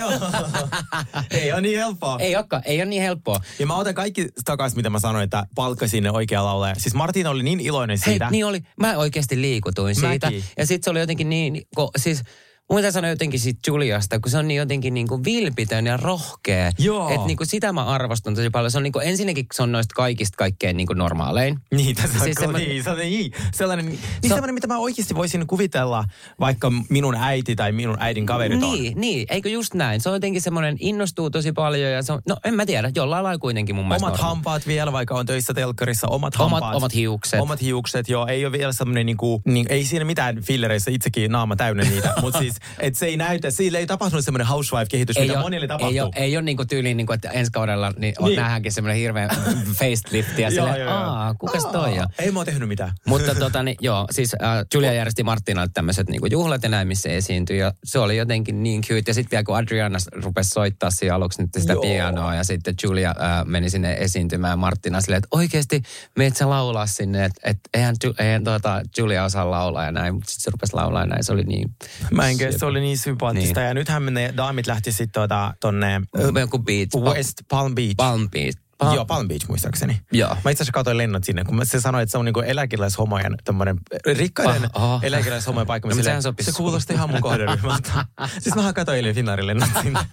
Speaker 1: ei ole niin helppoa.
Speaker 2: ei olekaan, ei ole niin helppoa.
Speaker 1: Ja mä otan kaikki takaisin, mitä mä sanoin, että palkkasin ne oikea laulaja. Siis Martin oli niin iloinen
Speaker 2: Hei,
Speaker 1: siitä.
Speaker 2: niin oli. Mä oikeasti liikutuin siitä.
Speaker 1: Mäkin.
Speaker 2: Ja sitten se oli jotenkin niin, kun, siis mun pitää sanoa jotenkin siitä Juliasta, kun se on niin jotenkin niin kuin vilpitön ja rohkea.
Speaker 1: Joo.
Speaker 2: Että niin kuin sitä mä arvostan tosi paljon. Se on niin kuin, ensinnäkin se on noista kaikista kaikkein niin kuin normaalein.
Speaker 1: Niin, tässä on
Speaker 2: Siis
Speaker 1: siis
Speaker 2: semmoinen-
Speaker 1: niin, sellainen, niin, sellainen, niin
Speaker 2: Se-
Speaker 1: sellainen, mitä mä oikeasti voisin kuvitella, vaikka minun äiti tai minun äidin kaverit on.
Speaker 2: Niin, niin, eikö just näin? Se on jotenkin semmoinen, innostuu tosi paljon ja se on, no en mä tiedä, jollain lailla kuitenkin mun mielestä
Speaker 1: Omat
Speaker 2: normaali.
Speaker 1: hampaat vielä, vaikka on töissä telkkarissa, omat
Speaker 2: Omat-
Speaker 1: hampaat.
Speaker 2: omat hiukset.
Speaker 1: Omat hiukset, joo. Ei ole vielä semmoinen, niinku, niin, ei siinä mitään fillereissä, itsekin naama täynnä niitä. Mutta siis, että se ei näytä, sillä ei tapahtunut semmoinen housewife-kehitys, mitä
Speaker 2: oo-
Speaker 1: monille tapahtuu.
Speaker 2: ei, ole, ei ole niinku tyyliin, niinku, että ensi kaudella niin, niin.
Speaker 1: Niin.
Speaker 2: nähdäänkin semmoinen hirveä facelift ja silleen, aa, kukas toi on?
Speaker 1: Ei mä oon tehnyt mitään.
Speaker 2: Mutta tota, niin, joo, siis äh, Julia järjesti Martinalle tämmöiset niinku juhlat ja näin, missä esiintyi. Ja se oli jotenkin niin cute. Ja sitten vielä kun Adriana rupesi soittaa siinä aluksi nyt sitä
Speaker 1: Joo.
Speaker 2: pianoa ja sitten Julia äh, meni sinne esiintymään Martina silleen, että oikeasti meet sä laulaa sinne, että et, eihän, eihän tuota, Julia osaa laulaa ja näin. Mutta sitten se rupesi laulaa ja näin, se oli niin...
Speaker 1: Mä en kestä, se oli niin sympaattista.
Speaker 2: Niin.
Speaker 1: Ja nythän ne daamit lähti sitten tuota, tonne
Speaker 2: Joku beach.
Speaker 1: West Palm Beach.
Speaker 2: Palm Beach.
Speaker 1: Joo, Palm Beach muistaakseni.
Speaker 2: Joo.
Speaker 1: Mä itse asiassa katsoin lennot sinne, kun mä- se sanoi, että se on niinku eläkeläishomojen tämmöinen rikkaiden
Speaker 2: Ah, ah.
Speaker 1: eläkeläishomojen paikka.
Speaker 2: No,
Speaker 1: Mä silleen,
Speaker 2: sopisi
Speaker 1: se kuulosti ihan mun kohderyhmältä. siis mähän katsoin eilen Finnaarin lennot sinne.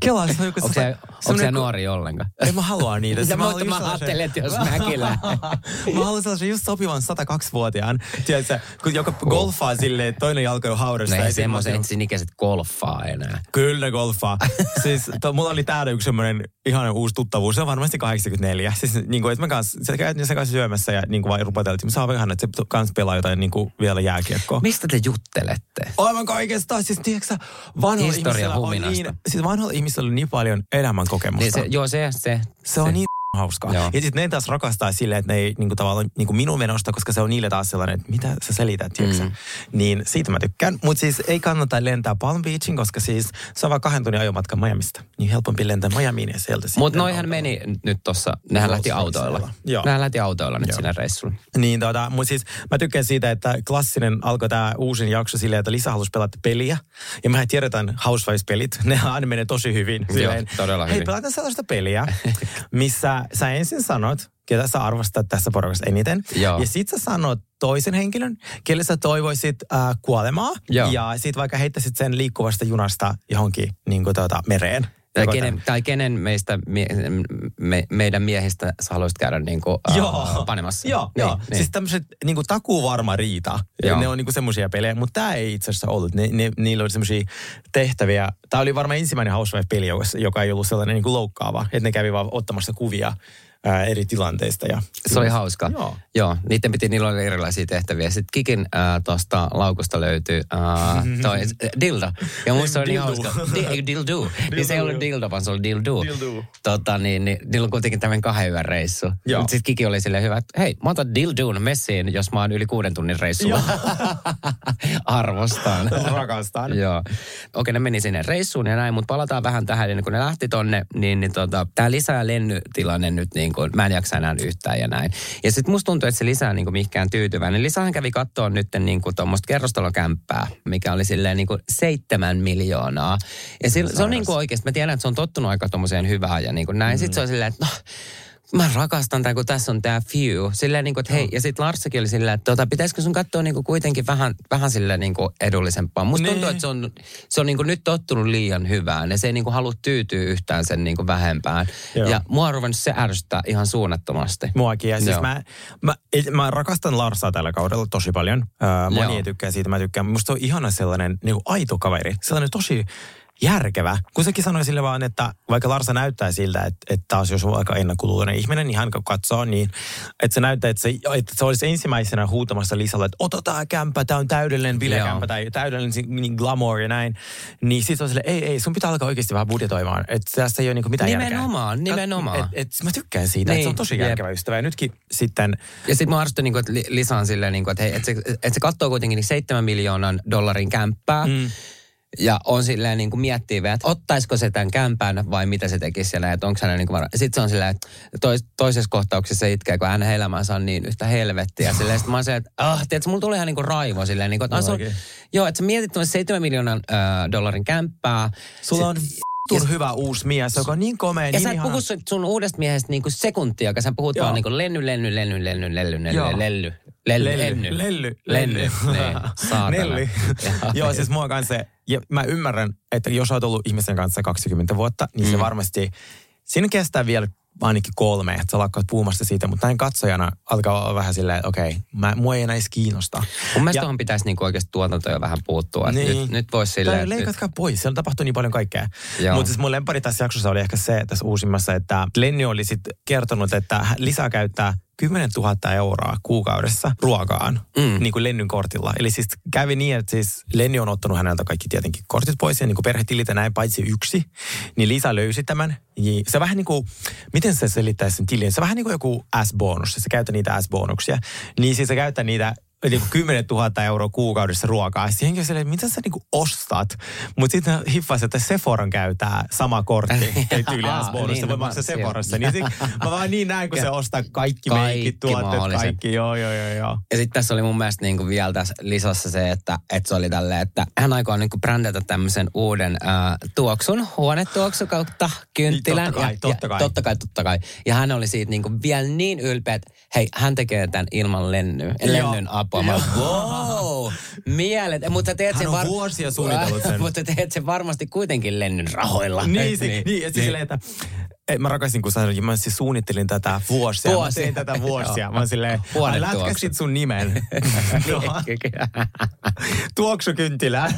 Speaker 1: Kela, se on joku
Speaker 2: Onko se, onko se nuori ollenkaan?
Speaker 1: Ei mä halua niitä.
Speaker 2: Mä, mä
Speaker 1: sellaisen-
Speaker 2: ajattelin, että jos mäkin lähden.
Speaker 1: mä haluan sellaisen just sopivan 102-vuotiaan, tiedätkö, kun joka golfaa silleen, toinen jalka on haudassa.
Speaker 2: No ei
Speaker 1: mä
Speaker 2: semmoisen sin ikäiset golfaa enää.
Speaker 1: Kyllä golfaa. siis to, mulla oli täällä yksi semmoinen ihana uusi tuttavuus. Se on varmasti 84. Siis niin kuin, että mä kanssa, se käytin sen kanssa syömässä ja niin kuin vaan rupateltiin. Mä saan ihan, että se kanssa pelaa jotain niin kuin vielä jääkiekkoa.
Speaker 2: Mistä te juttelette?
Speaker 1: Aivan kaikesta. Siis tiedätkö sä, vanhoilla ihmisillä on niin, siis vanhoilla ihmisillä oli niin paljon elämän kokemusta.
Speaker 2: Niin se, joo, se, se,
Speaker 1: se on niin hauskaa.
Speaker 2: Joo.
Speaker 1: Ja sitten ne taas rakastaa silleen, että ne ei niinku tavallaan niinku minun menosta, koska se on niille taas sellainen, että mitä sä selität, tiedätkö
Speaker 2: Mm.
Speaker 1: Niin siitä mä tykkään. Mutta siis ei kannata lentää Palm Beachin, koska siis se on vaan kahden tunnin ajomatka Miamista. Niin helpompi lentää Miamiin ja sieltä
Speaker 2: Mutta noihän
Speaker 1: autolla.
Speaker 2: meni nyt tossa, nehän lähti autoilla.
Speaker 1: Joo.
Speaker 2: Nehän lähti autoilla nyt
Speaker 1: Joo.
Speaker 2: sinne reissulle.
Speaker 1: Niin tota, mutta siis mä tykkään siitä, että klassinen alkoi tämä uusin jakso silleen, että Lisa halusi pelata peliä. Ja mehän tiedetään Housewives-pelit, ne aina menee tosi hyvin. Silleen,
Speaker 2: todella
Speaker 1: Hei,
Speaker 2: hyvin.
Speaker 1: pelataan sellaista peliä, missä sä ensin sanot, ketä sä arvostat tässä porukasta eniten.
Speaker 2: Joo.
Speaker 1: Ja sit sä sanot toisen henkilön, kelle sä toivoisit äh, kuolemaa.
Speaker 2: Joo.
Speaker 1: Ja sit vaikka heittäisit sen liikkuvasta junasta johonkin niin kuin, tuota, mereen.
Speaker 2: Tai kenen, tai kenen meistä, mie, me, meidän miehistä sä haluaisit käydä niin kuin,
Speaker 1: Joo.
Speaker 2: panemassa?
Speaker 1: Joo,
Speaker 2: niin,
Speaker 1: joo.
Speaker 2: Niin.
Speaker 1: Siis tämmöiset niinku takuvarma riita.
Speaker 2: Joo.
Speaker 1: Ne on niinku semmoisia pelejä, mutta tämä ei itse asiassa ollut. Ne, ne, niillä oli semmoisia tehtäviä. Tämä oli varmaan ensimmäinen Housewife-peli, joka, joka ei ollut sellainen niinku loukkaava. Että ne kävi vaan ottamassa kuvia ää, eri tilanteista. Ja,
Speaker 2: Se oli hauska.
Speaker 1: Joo.
Speaker 2: Joo, niiden piti, niillä oli erilaisia tehtäviä. Sitten Kikin äh, tuosta laukusta löytyi äh, toi dildo. Ja musta se oli niin
Speaker 1: Dildo.
Speaker 2: hauska. Di, dildo. Niin se ei ollut dildo, vaan se oli dildo.
Speaker 1: Dildo.
Speaker 2: Tota, niin, niin, niillä on kuitenkin tämmöinen kahden yön reissu. Sitten Kiki oli silleen hyvä, että hei, mä otan dildoon messiin, jos mä oon yli kuuden tunnin reissulla. Arvostan.
Speaker 1: Rakastan.
Speaker 2: Joo. Okei, ne meni sinne reissuun ja näin, mutta palataan vähän tähän, ennen kuin ne lähti tonne, niin, niin tota, tämä lisää lennytilanne nyt niin kuin, mä en jaksa enää yhtään ja näin. Ja sitten musta tuntuu, että se lisää niin kuin mihinkään tyytyväinen. Lisähän kävi katsoa nyt niin kuin tuommoista kerrostalokämppää, mikä oli silleen niin kuin seitsemän miljoonaa. Ja sillä, se on niin kuin oikeasti, mä tiedän, että se on tottunut aika tuommoiseen hyvään ja niin kuin näin. Mm. Sitten se on silleen, että no, Mä rakastan tämän, kun tässä on tämä few. Silleen niin kuin, että hei, ja sitten Larsakin oli silleen, että tota, pitäisikö sun katsoa niin kuin kuitenkin vähän, vähän silleen niin kuin edullisempaa. Musta
Speaker 1: Niin.
Speaker 2: tuntuu, että se on, se on niin kuin nyt tottunut liian hyvään ja se ei niin kuin halua tyytyä yhtään sen niin kuin vähempään.
Speaker 1: Joo.
Speaker 2: Ja mua on ruvennut se ärsyttää ihan suunnattomasti.
Speaker 1: Muakin. Ja siis
Speaker 2: Joo.
Speaker 1: mä, mä, mä, rakastan Larsaa tällä kaudella tosi paljon. Öö, moni
Speaker 2: Joo.
Speaker 1: ei tykkää siitä, mä tykkään. Musta on ihana sellainen niin kuin aito kaveri. Sellainen tosi järkevä. Kun sekin sanoi sille vaan, että vaikka Larsa näyttää siltä, että, että taas jos on aika ennakkoluuloinen ihminen, niin hän katsoo, niin että se näyttää, että se, että se olisi ensimmäisenä huutamassa Lisalle, että ota tää kämppä, tää on täydellinen bilekämppä tai täydellinen niin glamour ja näin. Niin sit on sille, ei, ei, sun pitää alkaa oikeasti vähän budjetoimaan. Että tässä ei ole niinku mitään
Speaker 2: Nimenomaan,
Speaker 1: järkeä.
Speaker 2: nimenomaan.
Speaker 1: Et, et, mä tykkään siitä, niin, että se on
Speaker 2: Niin,
Speaker 1: tosi järkevä ystävä. Ja nytkin sitten,
Speaker 2: Ja sitten mä arvostan, niin että Li- Lisa on silleen, niin että hei, että se, että se katsoo kuitenkin niin 7 miljoonan dollarin kämppää. Mm. Ja on silleen niin kuin miettii vielä, että ottaisiko se tämän kämpän vai mitä se tekisi siellä, että onko hän niin kuin Sitten se on silleen, että tois, toisessa kohtauksessa se itkee, kun hänen elämänsä on niin yhtä helvettiä. Silleen, sit mä oon silleen, että ah, tiedätkö, mulla tulee ihan niin kuin raivo silleen, niin kuin, että se on,
Speaker 1: Mullakin.
Speaker 2: joo, että sä mietit tuon 7 miljoonan äh, dollarin kämppää.
Speaker 1: sulla on
Speaker 2: ja-
Speaker 1: f***un hyvä uusi mies, joka on niin komea,
Speaker 2: Ja
Speaker 1: niin
Speaker 2: sä et
Speaker 1: ihana.
Speaker 2: puhu sun- sun uudesta miehestä niinku sekuntia, kun sä puhut
Speaker 1: Joo.
Speaker 2: vaan niinku lenny, lenny, lenny, lenny, lenny, lenny, lenny, lenny, lenny,
Speaker 1: Lelly.
Speaker 2: lenny, niin. Joo.
Speaker 1: Joo, siis mua kanssa se, ja mä ymmärrän, että jos olet ollut ihmisen kanssa 20 vuotta, niin se
Speaker 2: Mm.
Speaker 1: varmasti, siinä kestää vielä ainakin kolme, että sä lakkaat puhumasta siitä, mutta näin katsojana alkaa olla vähän silleen, että okei, mä, mua ei enää edes kiinnosta.
Speaker 2: Mun mielestä
Speaker 1: Ja-
Speaker 2: tuohon pitäisi niinku oikeasti tuotanto jo vähän puuttua. Niin.
Speaker 1: Niin.
Speaker 2: Nyt, nyt voisi silleen,
Speaker 1: Tai
Speaker 2: että nyt-
Speaker 1: leikatkaa pois, siellä tapahtuu niin paljon kaikkea. Mutta siis mun lempari tässä jaksossa oli ehkä se tässä uusimmassa, että Lenni oli sitten kertonut, että lisää käyttää 10 000 euroa kuukaudessa ruokaan, mm. niin kuin Lennyn kortilla. Eli siis kävi niin, että siis Lenni on ottanut häneltä kaikki tietenkin kortit pois ja niin kuin perhetilit ja näin, paitsi yksi. Niin Lisa löysi tämän. Ja Se vähän niin kuin, miten se selittäisi sen tilin? Se vähän niin kuin joku S-bonus, se käyttää niitä S-bonuksia. Niin siis se käyttää niitä niin kuin 10 000 euroa kuukaudessa ruokaa. Ja sitten silleen, että mitä sä niin kuin ostat? Mutta sitten hiffasi, että Sephoran käyttää sama kortti. Ei tyyli
Speaker 2: niin,
Speaker 1: voi
Speaker 2: no,
Speaker 1: maksaa
Speaker 2: se-
Speaker 1: Sephorassa. Niin sit, mä vaan niin näin, kun se ostaa kaikki,
Speaker 2: Kaikki
Speaker 1: meikit, tuotteet,
Speaker 2: mahdolliset.
Speaker 1: kaikki. Joo, joo, joo, joo.
Speaker 2: Ja sitten tässä oli mun mielestä niinku vielä tässä Lisassa se, että, että se oli tälleen, että hän aikoo niinku brändätä tämmöisen uuden äh, tuoksun, huonetuoksu kautta kynttilän.
Speaker 1: Totta kai,
Speaker 2: ja,
Speaker 1: totta
Speaker 2: ja,
Speaker 1: kai.
Speaker 2: totta kai, totta kai. Ja hän oli siitä niinku vielä niin ylpeä, että hei, hän tekee tämän ilman lenny, lennyn apua. Mä, wow, mielet. Mutta teet sen
Speaker 1: on vuosia suunnitellut sen.
Speaker 2: mutta teet sen varmasti kuitenkin lennyn rahoilla.
Speaker 1: Niin, niin, niin, ja siis silleen, että et mä rakastin, kun sanoin, mä siis suunnittelin tätä vuosia.
Speaker 2: Vuosia.
Speaker 1: Mä tein tätä vuosia. Mä oon silleen, lätkäsit sun nimen. tuoksukynttilä.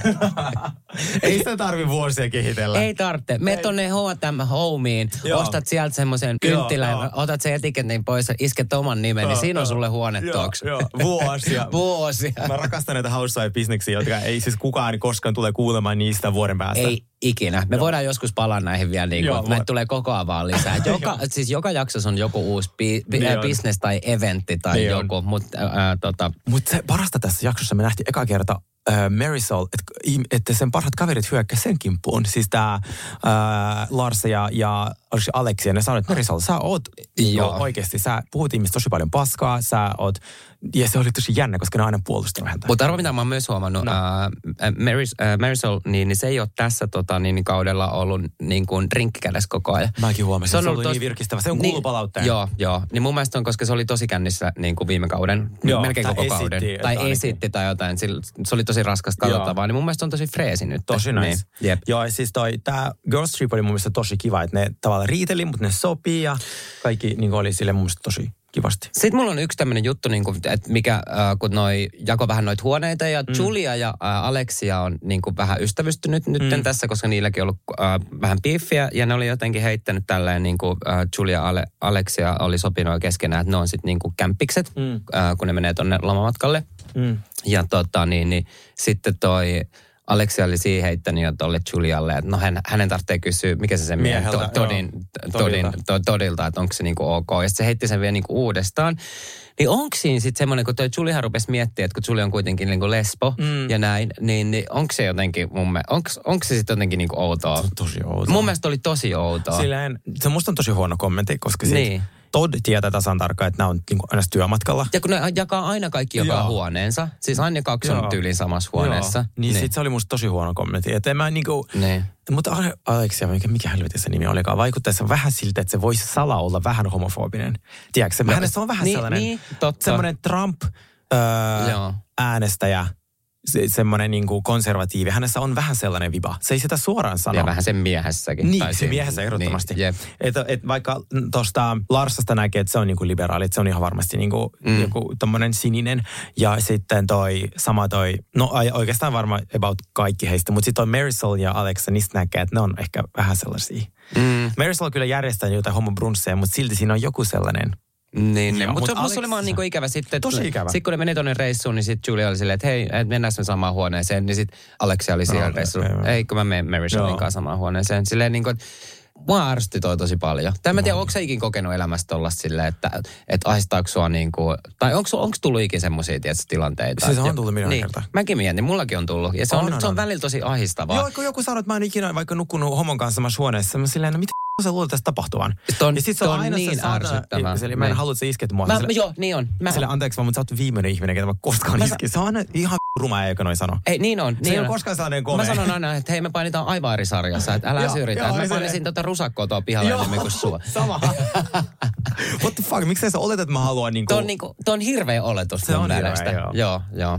Speaker 1: Ei sitä tarvi vuosia kehitellä.
Speaker 2: Ei tarvitse. Me tonne H&M Homeen,
Speaker 1: Joo.
Speaker 2: ostat sieltä semmoisen
Speaker 1: Joo,
Speaker 2: kynttilän,
Speaker 1: joo.
Speaker 2: otat sen etiketin pois ja isket oman nimen, niin
Speaker 1: Joo,
Speaker 2: siinä on
Speaker 1: joo.
Speaker 2: sulle huonetuoksu.
Speaker 1: Joo, joo. Vuosia.
Speaker 2: Vuosia.
Speaker 1: Mä rakastan näitä housewife-bisneksiä, jotka ei siis kukaan koskaan tule kuulemaan niistä vuoden päästä.
Speaker 2: Ei ikinä. Me voidaan joskus palaa näihin vielä, niin
Speaker 1: Joo,
Speaker 2: kuin, näitä tulee koko ajan vaan lisää. Joka, siis joka jaksossa on joku uusi bi, bi,
Speaker 1: Niin
Speaker 2: äh, business tai eventti tai
Speaker 1: Niin
Speaker 2: joku, mutta äh, tota,
Speaker 1: Mutta se parasta tässä jaksossa me nähtiin eka kerta äh, Marisol, että, että sen parhaat kaverit hyökkäsivät sen kimppuun. Siis tämä äh, Lars ja, ja oliko se Aleksi, ja ne sanoivat, että Marisol, sä oot
Speaker 2: Joo.
Speaker 1: jo oikeasti, sä puhut ihmistä tosi paljon paskaa, sä oot, ja se oli tosi jännä, koska ne on aina puolustanut häntä.
Speaker 2: Mutta arvo, mitä mä oon myös huomannut, no. äh, Maris, äh, Marisol, niin, niin se ei ole tässä tota, niin, kaudella ollut niin kuin drinkkikädessä koko ajan.
Speaker 1: Mäkin huomasin, se,
Speaker 2: on
Speaker 1: se
Speaker 2: ollut
Speaker 1: oli
Speaker 2: tos-
Speaker 1: niin virkistävä. Se on kuulu palautteen.
Speaker 2: Joo, joo. Niin mun mielestä on, koska se oli tosi kännissä niin kuin viime kauden,
Speaker 1: Joo,
Speaker 2: melkein koko
Speaker 1: esitti,
Speaker 2: kauden. Tai
Speaker 1: ainakin.
Speaker 2: esitti tai jotain. Se oli tosi raskasta
Speaker 1: Joo.
Speaker 2: katsottavaa, niin mun mielestä on tosi freesi nyt.
Speaker 1: Tosi nice.
Speaker 2: Niin, jep.
Speaker 1: Joo, siis toi, tää Girls Trip oli mun mielestä tosi kiva, että ne tavallaan riiteli, mutta ne sopii ja kaikki niin oli sille mun mielestä tosi kivasti.
Speaker 2: Sitten mulla on yksi tämmöinen juttu, niin kuin, että mikä, äh, kun noi jako vähän noita huoneita ja mm. Julia ja äh, Alexia on niin kuin vähän ystävystynyt nyt mm. tässä, koska niilläkin on ollut äh, vähän piiffiä ja ne oli jotenkin heittänyt tälleen niin kuin äh, Julia ja Ale, Alexia oli sopinut keskenään, että ne on sitten niin kuin kämppikset, mm. äh, kun ne menee tonne lomamatkalle.
Speaker 1: Mm.
Speaker 2: Ja tota niin, niin sitten toi Alexia oli siihen heittänyt jo tolle Julialle, että no hän, hänen tarvitsee kysyä, mikä se sen miehen to, todin,
Speaker 1: joo.
Speaker 2: todin,
Speaker 1: Todilta.
Speaker 2: to, todilta, että onko se niinku ok. Ja se heitti sen vielä niinku uudestaan. Niin onko siinä sitten semmoinen, kun toi Julihan rupesi miettimään, että kun Juli on kuitenkin niinku lesbo mm. ja näin, niin, niin onko se jotenkin mun mielestä, onko se sitten jotenkin niinku outoa?
Speaker 1: Tosi outoa.
Speaker 2: Mun mielestä oli tosi outoa.
Speaker 1: Silleen, se musta on tosi huono kommentti, koska sit
Speaker 2: Niin.
Speaker 1: Todd tietää tasan tarkkaan, että nämä on niin aina työmatkalla.
Speaker 2: Ja kun ne jakaa aina kaikki joka
Speaker 1: Joo.
Speaker 2: huoneensa, siis aina kaksi on
Speaker 1: Joo.
Speaker 2: tyyliin samassa huoneessa.
Speaker 1: Joo. Niin, niin. sit se oli musta tosi huono kommentti. Että mä niinku,
Speaker 2: Niin.
Speaker 1: mutta Ale- Aleksia, mikä, mikä helvetin se nimi olikaan, vaikuttaisi vähän siltä, että se voisi salaa olla vähän homofobinen. Tiedätkö, se,
Speaker 2: No,
Speaker 1: hänessä on vähän
Speaker 2: niin,
Speaker 1: sellainen,
Speaker 2: niin, totta.
Speaker 1: semmoinen Trump öö,
Speaker 2: Joo.
Speaker 1: äänestäjä, se, semmoinen niinku konservatiivi. Hänessä on vähän sellainen viba. Se ei sitä suoraan sano.
Speaker 2: Ja vähän sen miehessäkin.
Speaker 1: Niin,
Speaker 2: Tai
Speaker 1: se miehessä ehdottomasti.
Speaker 2: Niin,
Speaker 1: et, et vaikka tuosta Larsasta näkee, että se on niinku liberaali, että se on ihan varmasti niinku mm. joku tommonen sininen. Ja sitten toi sama toi, no oikeastaan varmaan about kaikki heistä, mutta sitten toi Marisol ja Alexa, niistä näkee, että ne on ehkä vähän sellaisia.
Speaker 2: Mm.
Speaker 1: Marisol kyllä järjestää jotain homobrunsseja, mutta silti siinä on joku sellainen.
Speaker 2: Niin, niin.
Speaker 1: Joo,
Speaker 2: mutta
Speaker 1: mut
Speaker 2: musta oli
Speaker 1: Alex-
Speaker 2: vaan niinku ikävä sitten. että-
Speaker 1: Tosi ikävä.
Speaker 2: Sitten kun ne meni tonne reissuun, niin sitten Julia oli silleen, että hei, et mennään me samaan huoneeseen. Niin sitten Alexia oli siellä
Speaker 1: No,
Speaker 2: reissulla.
Speaker 1: joo.
Speaker 2: Ei, kun mä menen Marisolin
Speaker 1: Joo.
Speaker 2: kanssa samaan huoneeseen. Silleen niin kuin, että Mua ärsytti toi tosi paljon. Tai mä tiedän, onko sä ikin kokenut elämästä tollasta silleen, että, että ahistaako sua niin kuin, tai onko, onko tullut ikin semmoisia tietysti, tilanteita?
Speaker 1: Siis on tullut miljoona
Speaker 2: niin,
Speaker 1: kertaa.
Speaker 2: Mäkin mietin, mullakin on tullut. Ja se on,
Speaker 1: On, on,
Speaker 2: se on. välillä tosi ahistavaa.
Speaker 1: Joo, kun joku sanoo, että mä en ikinä vaikka nukkunut homon kanssa samassa huoneessa, mä silleen, no mitä sä luulet tästä tapahtuvan?
Speaker 2: Ton-
Speaker 1: ja sit se on aina
Speaker 2: niin
Speaker 1: se
Speaker 2: ärsyttävää.
Speaker 1: Sille, mä en
Speaker 2: Niin.
Speaker 1: halua, että sä isket mua.
Speaker 2: Mä,
Speaker 1: Sille-
Speaker 2: joo, niin on. Mä,
Speaker 1: Sille, anteeksi vaan, mutta sä oot viimeinen ihminen, ketä mä koskaan
Speaker 2: Mä
Speaker 1: iskin. Se on aina ihan ruma, eikä noin sano.
Speaker 2: Ei, niin on.
Speaker 1: Se
Speaker 2: niin
Speaker 1: ei
Speaker 2: on.
Speaker 1: ole koskaan sellainen komea.
Speaker 2: Mä sanon aina, että hei me painitaan aivan eri sarjassa, että älä syrjitä. Mä
Speaker 1: se-
Speaker 2: painisin tota rusakkoa tuolla pihalla enemmän kuin sua.
Speaker 1: Sama. What the fuck, miksi sä oletat, että mä haluan niinku...
Speaker 2: Tuo on, niinku, tuo on hirveä oletus
Speaker 1: Se
Speaker 2: mun
Speaker 1: on hirveä,
Speaker 2: mielestä.
Speaker 1: joo.
Speaker 2: joo, joo.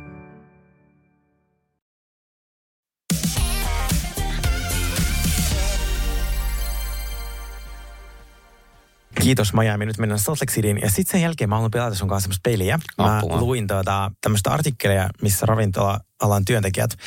Speaker 1: Kiitos Miami, nyt mennään Salt Lake Cityin. Ja sitten sen jälkeen mä haluan pelata sun kanssa semmoista peliä. Mä
Speaker 2: Apua.
Speaker 1: luin tuota, tämmöistä artikkeleja, missä ravintola-alan työntekijät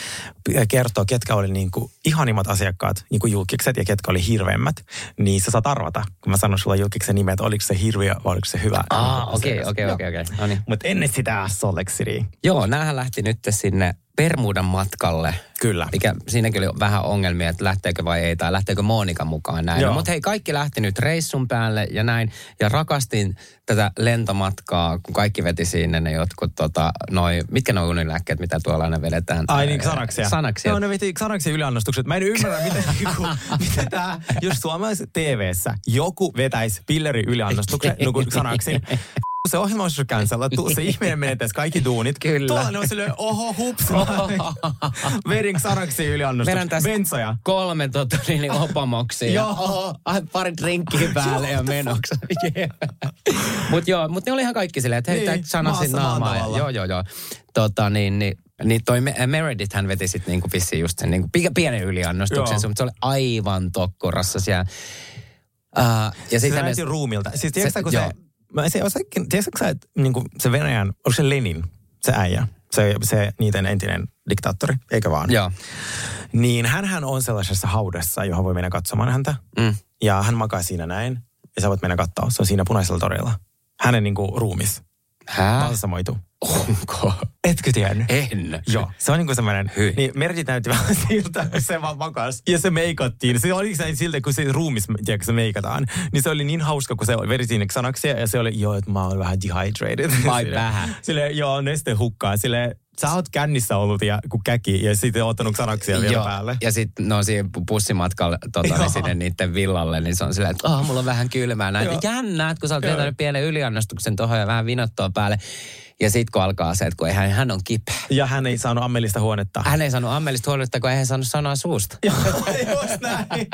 Speaker 1: kertoo, ketkä oli niinku ihanimmat asiakkaat, niinku julkikset, ja ketkä oli hirveimmät. Niin sä saat arvata, kun mä sanon sulle julkiksen nimet, oliko se hirviö vai oliko se hyvä.
Speaker 2: Ah, okei, okei, okei, okei. No niin.
Speaker 1: Mutta ennen sitä City.
Speaker 2: Joo, näähän lähti nyt sinne Bermudan matkalle.
Speaker 1: Kyllä.
Speaker 2: Mikä siinäkin oli vähän ongelmia, että lähteekö vai ei, tai lähteekö Monika mukaan näin.
Speaker 1: Joo.
Speaker 2: Mutta hei, kaikki lähti nyt reissun päälle ja näin. Ja rakastin tätä lentomatkaa, kun kaikki veti sinne ne jotkut, tota, noi, mitkä ne on unilääkkeet, mitä tuolla aina vedetään?
Speaker 1: Ai niin, Xanaxia.
Speaker 2: Sanaksia.
Speaker 1: Joo, ne veti Xanaxia yliannostukset. Mä en ymmärrä, miten, niinku, miten tää, jos suomalaisessa TV-ssä joku vetäisi pilleri yliannostuksen, niin kuin Xanaxin, se ohjelma olisi cancelattu, se ihminen menettäisi kaikki duunit.
Speaker 2: Kyllä.
Speaker 1: Tuolla ne on silleen, oho, hups, vedin Xanaxia
Speaker 2: Vedän
Speaker 1: yliannostuksen.
Speaker 2: tästä
Speaker 1: Bensoja.
Speaker 2: kolme tota, niin, opamoksia.
Speaker 1: Joo.
Speaker 2: Oho, pari drinkkiä päälle ja menoksi. yeah. Mutta joo, mut ne oli ihan kaikki silleen, että hei,
Speaker 1: Niin,
Speaker 2: niin, sanasin naamaa. Ja, joo, joo, joo. Tota, niin, niin, niin toi Me- Meredith hän veti sitten niinku vissiin just sen niinku pi- pienen yliannostuksen, mutta se oli aivan tokkurassa siellä. Uh, ja
Speaker 1: Se näytti ruumilta. Siis tiedätkö kun
Speaker 2: joo.
Speaker 1: se, mä se osakin, tiedätkö sä, että niin kuin se Venäjän, onko se Lenin, se äijä, se, se niiden entinen diktaattori, eikä vaan?
Speaker 2: Joo.
Speaker 1: Niin hänhän on sellaisessa haudassa, johon voi mennä katsomaan häntä.
Speaker 2: Mm.
Speaker 1: Ja hän makaa siinä näin. Ja sä voit mennä katsoa. Se on siinä punaisella torilla. Hänen niinku ruumis.
Speaker 2: Hää?
Speaker 1: Balsamoitu.
Speaker 2: Onko?
Speaker 1: Etkö tiennyt?
Speaker 2: En.
Speaker 1: Joo, se on niinku semmoinen,
Speaker 2: Hyi.
Speaker 1: niin Merti näytti vähän siltä, kun se vaan makas. Ja se meikattiin. Se oli se siltä, kun se ruumis, tiedätkö, se meikataan. Niin se oli niin hauska, kun se veri sinne sanaksia ja se oli, joo, että mä oon vähän dehydrated.
Speaker 2: Vai vähän?
Speaker 1: Sille joo, neste hukkaa. Sille sä oot kännissä ollut ja, kun käki ja sitten ottanut sanaksia vielä
Speaker 2: Joo,
Speaker 1: päälle.
Speaker 2: ja sitten no siihen pu- bussimatkalle tota, niin sinne niiden villalle, niin se on silleen, että oh, mulla on vähän kylmää. Näin,
Speaker 1: Joo.
Speaker 2: jännä, että kun sä oot vetänyt pienen yliannostuksen tuohon ja vähän vinottoa päälle. Ja sitten kun alkaa se, että kun ei hän, hän on kipeä.
Speaker 1: Ja hän ei saanut ammellista huonetta.
Speaker 2: Hän ei saanut ammellista huoletta, kun ei hän saanut sanoa suusta.
Speaker 1: Joo, just näin.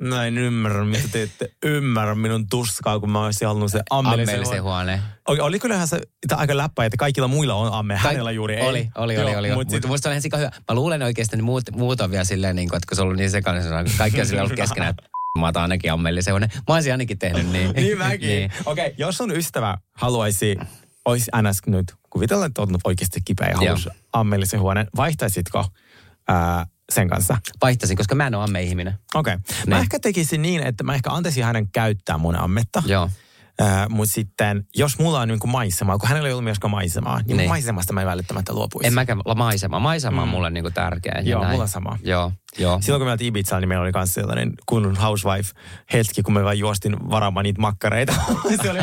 Speaker 1: Mä en ymmärrä, mitä te ette ymmärrä minun tuskaa, kun mä olisin halunnut se ammellisen,
Speaker 2: Ammellisen huone.
Speaker 1: Oli, oli kyllähän se aika läppä, että kaikilla muilla on amme, hänellä juuri ei.
Speaker 2: Oli, oli, oli. oli,
Speaker 1: Mutta
Speaker 2: Mutta
Speaker 1: sit,
Speaker 2: musta oli ihan hyvä. Mä luulen oikeasti, että muut, muut on vielä silleen, niin kuin, että kun se on ollut niin sekainen, kaikki on silleen ollut keskenään, mä otan ainakin ammellisen huone. Mä olisin ainakin tehnyt niin.
Speaker 1: niin mäkin.
Speaker 2: niin.
Speaker 1: Okei, okay, jos sun ystävä haluaisi, olisi ns. nyt, kuvitella, että olet oikeasti kipeä ja haluaisi ammellisen huoneen, vaihtaisitko ää, sen kanssa?
Speaker 2: Vaihtaisin, koska mä en ole amme-ihminen.
Speaker 1: Okei. Okay. Mä
Speaker 2: Niin.
Speaker 1: ehkä tekisin niin, että mä ehkä antaisin hänen käyttää mun ammetta.
Speaker 2: Joo.
Speaker 1: Äh, Mutta sitten, jos mulla on niin kuin maisemaa, kun hänellä ei ollut myöskään maisemaa, niin, niin. Maisemasta mä en välttämättä luopuisi.
Speaker 2: En mäkään maisema. Maisema on mulle niinku tärkeä.
Speaker 1: Joo,
Speaker 2: näin.
Speaker 1: mulla sama.
Speaker 2: Joo, joo.
Speaker 1: Silloin kun me oltiin Ibizalla, niin meillä oli myös sellainen kunnon housewife-hetki, kun me vaan juostin varaamaan niitä makkareita. se oli,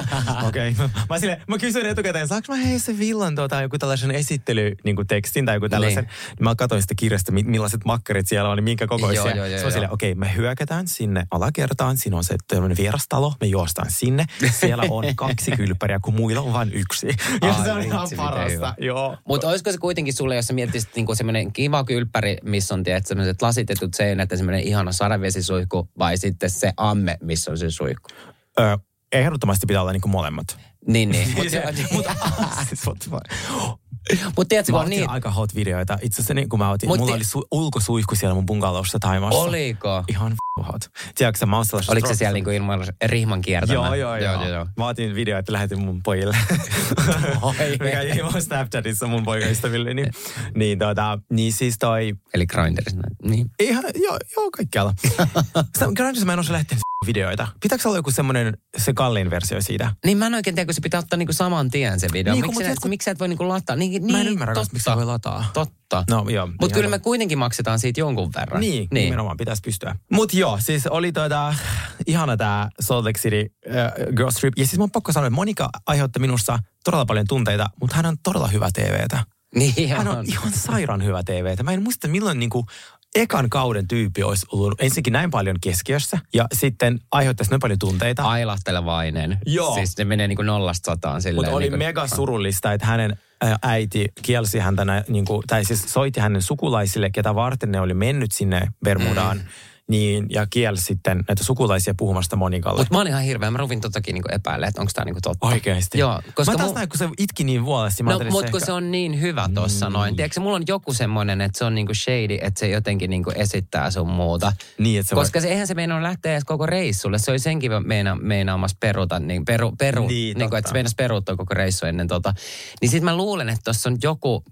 Speaker 1: okei. Okay. Mä, sille, mä kysyin etukäteen, saanko mä hei se villan tuota, joku tällaisen esittely, niin kuin tekstin tai joku tällaisen. Niin. niin mä katsoin sitä kirjasta, mi- millaiset makkarit siellä on, niin minkä kokoisia.
Speaker 2: Joo, joo, joo,
Speaker 1: se on silleen, okei, okay, me hyökätään sinne alakertaan, siinä on se tämmöinen vierastalo, me juostaan sinne. Siellä on kaksi kylppäriä, kun muilla on vain yksi. Ja
Speaker 2: Ai
Speaker 1: se on ihan parasta. Joo.
Speaker 2: Mutta olisiko se kuitenkin sulle, jos sä miettisit niinku semmoinen kiva kylppäri, missä on tiedät, semmoiset lasitetut seinät ja semmoinen ihana sadevesisuihku, vai sitten se amme, missä on se suihku?
Speaker 1: Ö, ehdottomasti pitää olla niin kuin molemmat.
Speaker 2: Niin, niin. Mutta
Speaker 1: Se-
Speaker 2: mut, tiedätkö,
Speaker 1: Mä otin
Speaker 2: niin...
Speaker 1: aika hot videoita. Itse asiassa niin, kun mä otin,
Speaker 2: Mut
Speaker 1: mulla
Speaker 2: ti-
Speaker 1: oli su- ulkosuihku siellä mun bungalowssa Taimassa.
Speaker 2: Oliko?
Speaker 1: Ihan f- hot. Tiedätkö sä, mä oon sellaisessa
Speaker 2: Oliko se siellä niinku ilman rihman kiertämä?
Speaker 1: Joo, joo, joo.
Speaker 2: joo, joo.
Speaker 1: Mä otin video, että lähetin mun pojille.
Speaker 2: Oi.
Speaker 1: Mikä ei mun Snapchatissa mun poikaystäville. Niin, niin, tota, niin siis toi,
Speaker 2: Eli Grindrissa. Niin.
Speaker 1: ihan, joo, joo kaikkialla. Grindrissa mä en osaa lähteä videoita. Pitääkö olla joku semmoinen, se kalliin versio siitä?
Speaker 2: Niin mä en oikein tiedä, kun se pitää ottaa niinku saman tien se video.
Speaker 1: Niin,
Speaker 2: miksi,
Speaker 1: mut
Speaker 2: sä,
Speaker 1: jotkut-
Speaker 2: miksi sä et voi niinku lataa? Niin,
Speaker 1: Mä en
Speaker 2: niin,
Speaker 1: ymmärrä,
Speaker 2: totta,
Speaker 1: miksi se voi lataa.
Speaker 2: Totta.
Speaker 1: No joo.
Speaker 2: Mutta
Speaker 1: ihan
Speaker 2: kyllä me kuitenkin maksetaan siitä jonkun verran.
Speaker 1: Niin, niin.
Speaker 2: niin.
Speaker 1: nimenomaan pitäisi pystyä. Mut joo, siis oli tuota, ihana tämä Salt Lake City uh, Girls Trip. Ja siis mun pakko sanoa, että Monika aiheutti minussa todella paljon tunteita, mutta hän on todella hyvä TVtä.
Speaker 2: Niin
Speaker 1: Hän on ihan sairaan hyvä TVtä. Mä en muista milloin niinku ekan kauden tyyppi olisi ollut ensinnäkin näin paljon keskiössä ja sitten aiheuttaisi näin paljon tunteita.
Speaker 2: Ailahtelevainen.
Speaker 1: Joo.
Speaker 2: Siis se menee niinku nollasta sataan silleen.
Speaker 1: Mutta oli
Speaker 2: niinku,
Speaker 1: mega surullista, että hänen äiti kielsi häntä, niin kuin, tai siis soitti hänen sukulaisille, ketä varten ne oli mennyt sinne Bermudaan. Mm. Niin, ja kielsi sitten näitä sukulaisia puhumasta Monikalle.
Speaker 2: Mutta mä olin ihan hirveä. Mä ruvin totakin niinku epäilemään, että onko tämä niinku totta.
Speaker 1: Oikeesti?
Speaker 2: Joo, koska
Speaker 1: mä taas
Speaker 2: mu-
Speaker 1: näin, kun se itki niin vuolesti. Mä
Speaker 2: No, mutta kun
Speaker 1: ehkä-
Speaker 2: se on niin hyvä tossa noin. Tiedätkö, mulla on joku semmoinen, että se on niinku shady, että se jotenkin niinku esittää sun muuta.
Speaker 1: Niin, että se
Speaker 2: Koska se, eihän se meinaa lähteä edes koko reissulle. Se oli senkin meina, meinaamassa peruta, niin, peru, peru,
Speaker 1: Niin,
Speaker 2: niin, kuin, että se meinasi peruuttaa koko reissu ennen tota. Niin sit mä luulen, että tuossa on joku...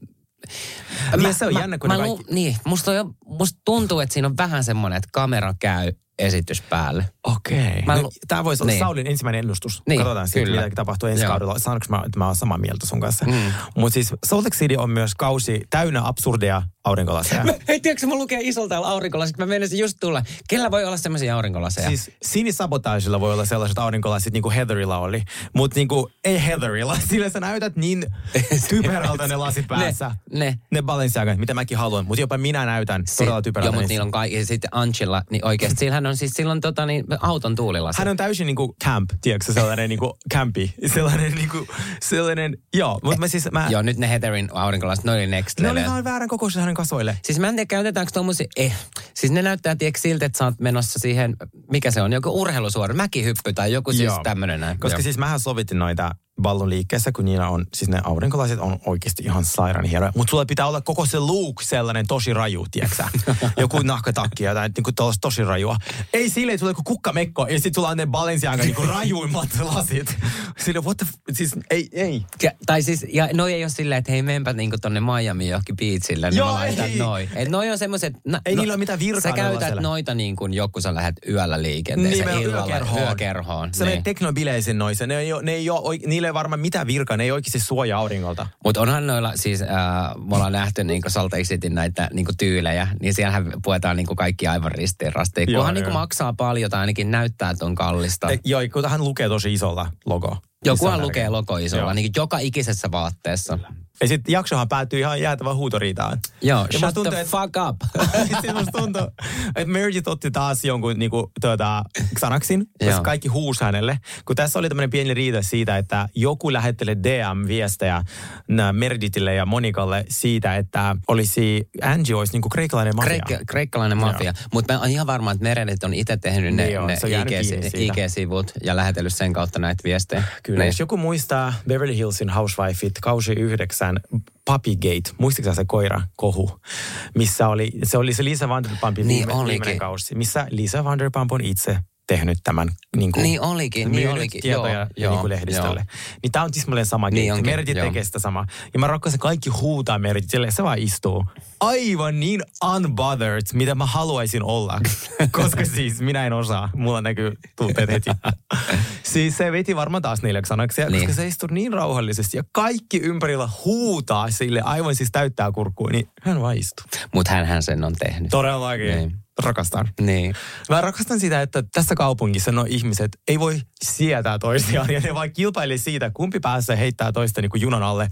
Speaker 1: Niin, se on jännä, kun
Speaker 2: mä
Speaker 1: ne
Speaker 2: lu-
Speaker 1: kaikki-
Speaker 2: Niin, musta, on, jo- musta tuntuu, että siinä on vähän semmoinen, että kamera käy esitys päälle.
Speaker 1: Okei.
Speaker 2: Mä
Speaker 1: No, Tämä voisi olla
Speaker 2: Niin.
Speaker 1: Saulin ensimmäinen ennustus.
Speaker 2: Niin,
Speaker 1: Katsotaan sitten,
Speaker 2: kyllä.
Speaker 1: mitä tapahtuu ensi
Speaker 2: Joo.
Speaker 1: kaudella. Saanko mä, että mä oon samaa mieltä sun kanssa.
Speaker 2: Mm.
Speaker 1: Mutta siis Salt Lake City on myös kausi täynnä absurdeja aurinkolaseja.
Speaker 2: Hei, tiedätkö, mä lukee isolta aurinkolasit, mä menisin just tulla. Kellä voi olla semmoisia aurinkolaseja?
Speaker 1: Siis sinisabotaagilla voi olla sellaiset aurinkolasit, niin kuin Heatherilla oli. Mutta niin kuin, ei Heatherilla. Sillä sä näytät niin typerältä ne lasit päässä.
Speaker 2: Ne, ne.
Speaker 1: Ne Balenciaga, mitä mäkin haluan. Mutta jopa minä näytän todella typerältä.
Speaker 2: Joo, mutta niillä on kaikki. Ja sitten Angela, niin oikeasti, sillähän on siis silloin tota, niin, auton tuulilasi.
Speaker 1: Hän on täysin niinku camp, tiedätkö, sellainen niinku campi. Sellainen niinku, sellainen, joo. Mutta mä siis, mä,
Speaker 2: Joo, nyt ne Heatherin aurinkolasit, ne oli next
Speaker 1: ne oli
Speaker 2: level.
Speaker 1: ihan väärän kokoisia hänen kasvoille.
Speaker 2: Siis mä en tiedä, käytetäänkö tuommoisia, eh. Siis ne näyttää, tiedätkö, siltä, että sä oot menossa siihen, mikä se on, joku urheilusuori, mäkihyppy tai joku siis tämmöinen näin.
Speaker 1: Koska
Speaker 2: Joo.
Speaker 1: siis mähän sovitin noita ballon liikkeessä, kun niillä on, siis ne aurinkolasit on oikeasti ihan sairaan hienoja. Mutta sulla pitää olla koko se look sellainen tosi raju, tiedätkö Joku nahkatakki tai niinku tosi rajua. Ei silleen, että sulla on joku kukkamekko ja sitten sulla on ne Balenciaga niinku rajuimmat lasit. Sille, what the, f- siis ei, ei.
Speaker 2: Ja, tai siis, ja noi ei ole silleen, että hei, menpä niinku tonne Miami johonkin beachille, niin
Speaker 1: Joo,
Speaker 2: mä laitan
Speaker 1: ei.
Speaker 2: noi. Et noi on semmoiset... Na,
Speaker 1: Ei niillä ole mitään virkaa
Speaker 2: Sä käytät
Speaker 1: siellä.
Speaker 2: noita niin kuin joku sä lähdet yöllä liikenteeseen,
Speaker 1: Nimenomaan
Speaker 2: illalla,
Speaker 1: yökerhoon.
Speaker 2: yökerhoon.
Speaker 1: Se niin.
Speaker 2: niin.
Speaker 1: teknobileisin noissa. Ne ei, ole, ne ei ole, niillä ei varmaan virkaa, ne ei oikeasti suojaa auringolta.
Speaker 2: Mutta onhan noilla siis, äh, me ollaan nähty niinku Salt Lake Cityn näitä niinku tyylejä, niin siellähän puetaan niinku kaikki aivan ristiin rastiin. Kunhan niinku maksaa paljon tai ainakin näyttää, että on kallista.
Speaker 1: E, joo, kun hän lukee tosi isolla logo.
Speaker 2: Jokuhan lukee logo isolla, niin joka ikisessä vaatteessa.
Speaker 1: Ja sitten jaksohan päättyy ihan jäätävän huutoriitaan.
Speaker 2: Joo,
Speaker 1: Ja
Speaker 2: shut
Speaker 1: tuntuu,
Speaker 2: the
Speaker 1: että-
Speaker 2: fuck up.
Speaker 1: Sitten musta tuntuu, että Meredith otti taas jonkun niinku, tuota, Xanaxin, koska kaikki huusi hänelle. Kun tässä oli tämmöinen pieni riita siitä, että joku lähettelee DM-viestejä Meredithille ja Monikalle siitä, että olisi, Angie olisi niinku kreikkalainen mafia.
Speaker 2: Kreikka, kreikkalainen mafia. Mutta mä oon ihan varma, että Meredith on itse tehnyt ne,
Speaker 1: Niin
Speaker 2: ne
Speaker 1: siitä.
Speaker 2: IG-sivut ja lähetellyt sen kautta näitä viestejä.
Speaker 1: Kyllä,
Speaker 2: Niin.
Speaker 1: jos joku muistaa Beverly Hillsin Housewifeit, kausi yhdeksän, Puppygate, muistatko se koira kohu, missä oli, se oli se Lisa Vanderpumpin
Speaker 2: Niin
Speaker 1: viime,
Speaker 2: olikin.
Speaker 1: viimeinen kausi, missä Lisa Vanderpump on itse tehnyt tämän niin kuin,
Speaker 2: Niin olikin, niin olikin.
Speaker 1: tietoja
Speaker 2: Joo,
Speaker 1: joo, niin kuin lehdistölle.
Speaker 2: joo.
Speaker 1: Niin tämä on tismalleen sama
Speaker 2: Niin onkin,
Speaker 1: Meredith
Speaker 2: joo.
Speaker 1: tekee sitä samaa. Ja mä rakkaan, se kaikki huutaa Meredithille, se vaan istuu. Aivan niin unbothered, mitä mä haluaisin olla. Koska siis minä en osaa. Mulla näkyy tunteet heti. siis se veti varmaan taas niille sanaksia,
Speaker 2: Niin.
Speaker 1: koska se istuu niin rauhallisesti. Ja kaikki ympärillä huutaa sille, aivan siis täyttää kurkkua. Niin hän vaan istuu.
Speaker 2: Mutta hänhän sen on tehnyt.
Speaker 1: Todellakin.
Speaker 2: Niin.
Speaker 1: Rakastan.
Speaker 2: Niin.
Speaker 1: Mä rakastan sitä, että tässä kaupungissa no ihmiset ei voi sietää toisiaan ja ne vaan kilpailee siitä, kumpi pääsee heittää toista niin kuin junan alle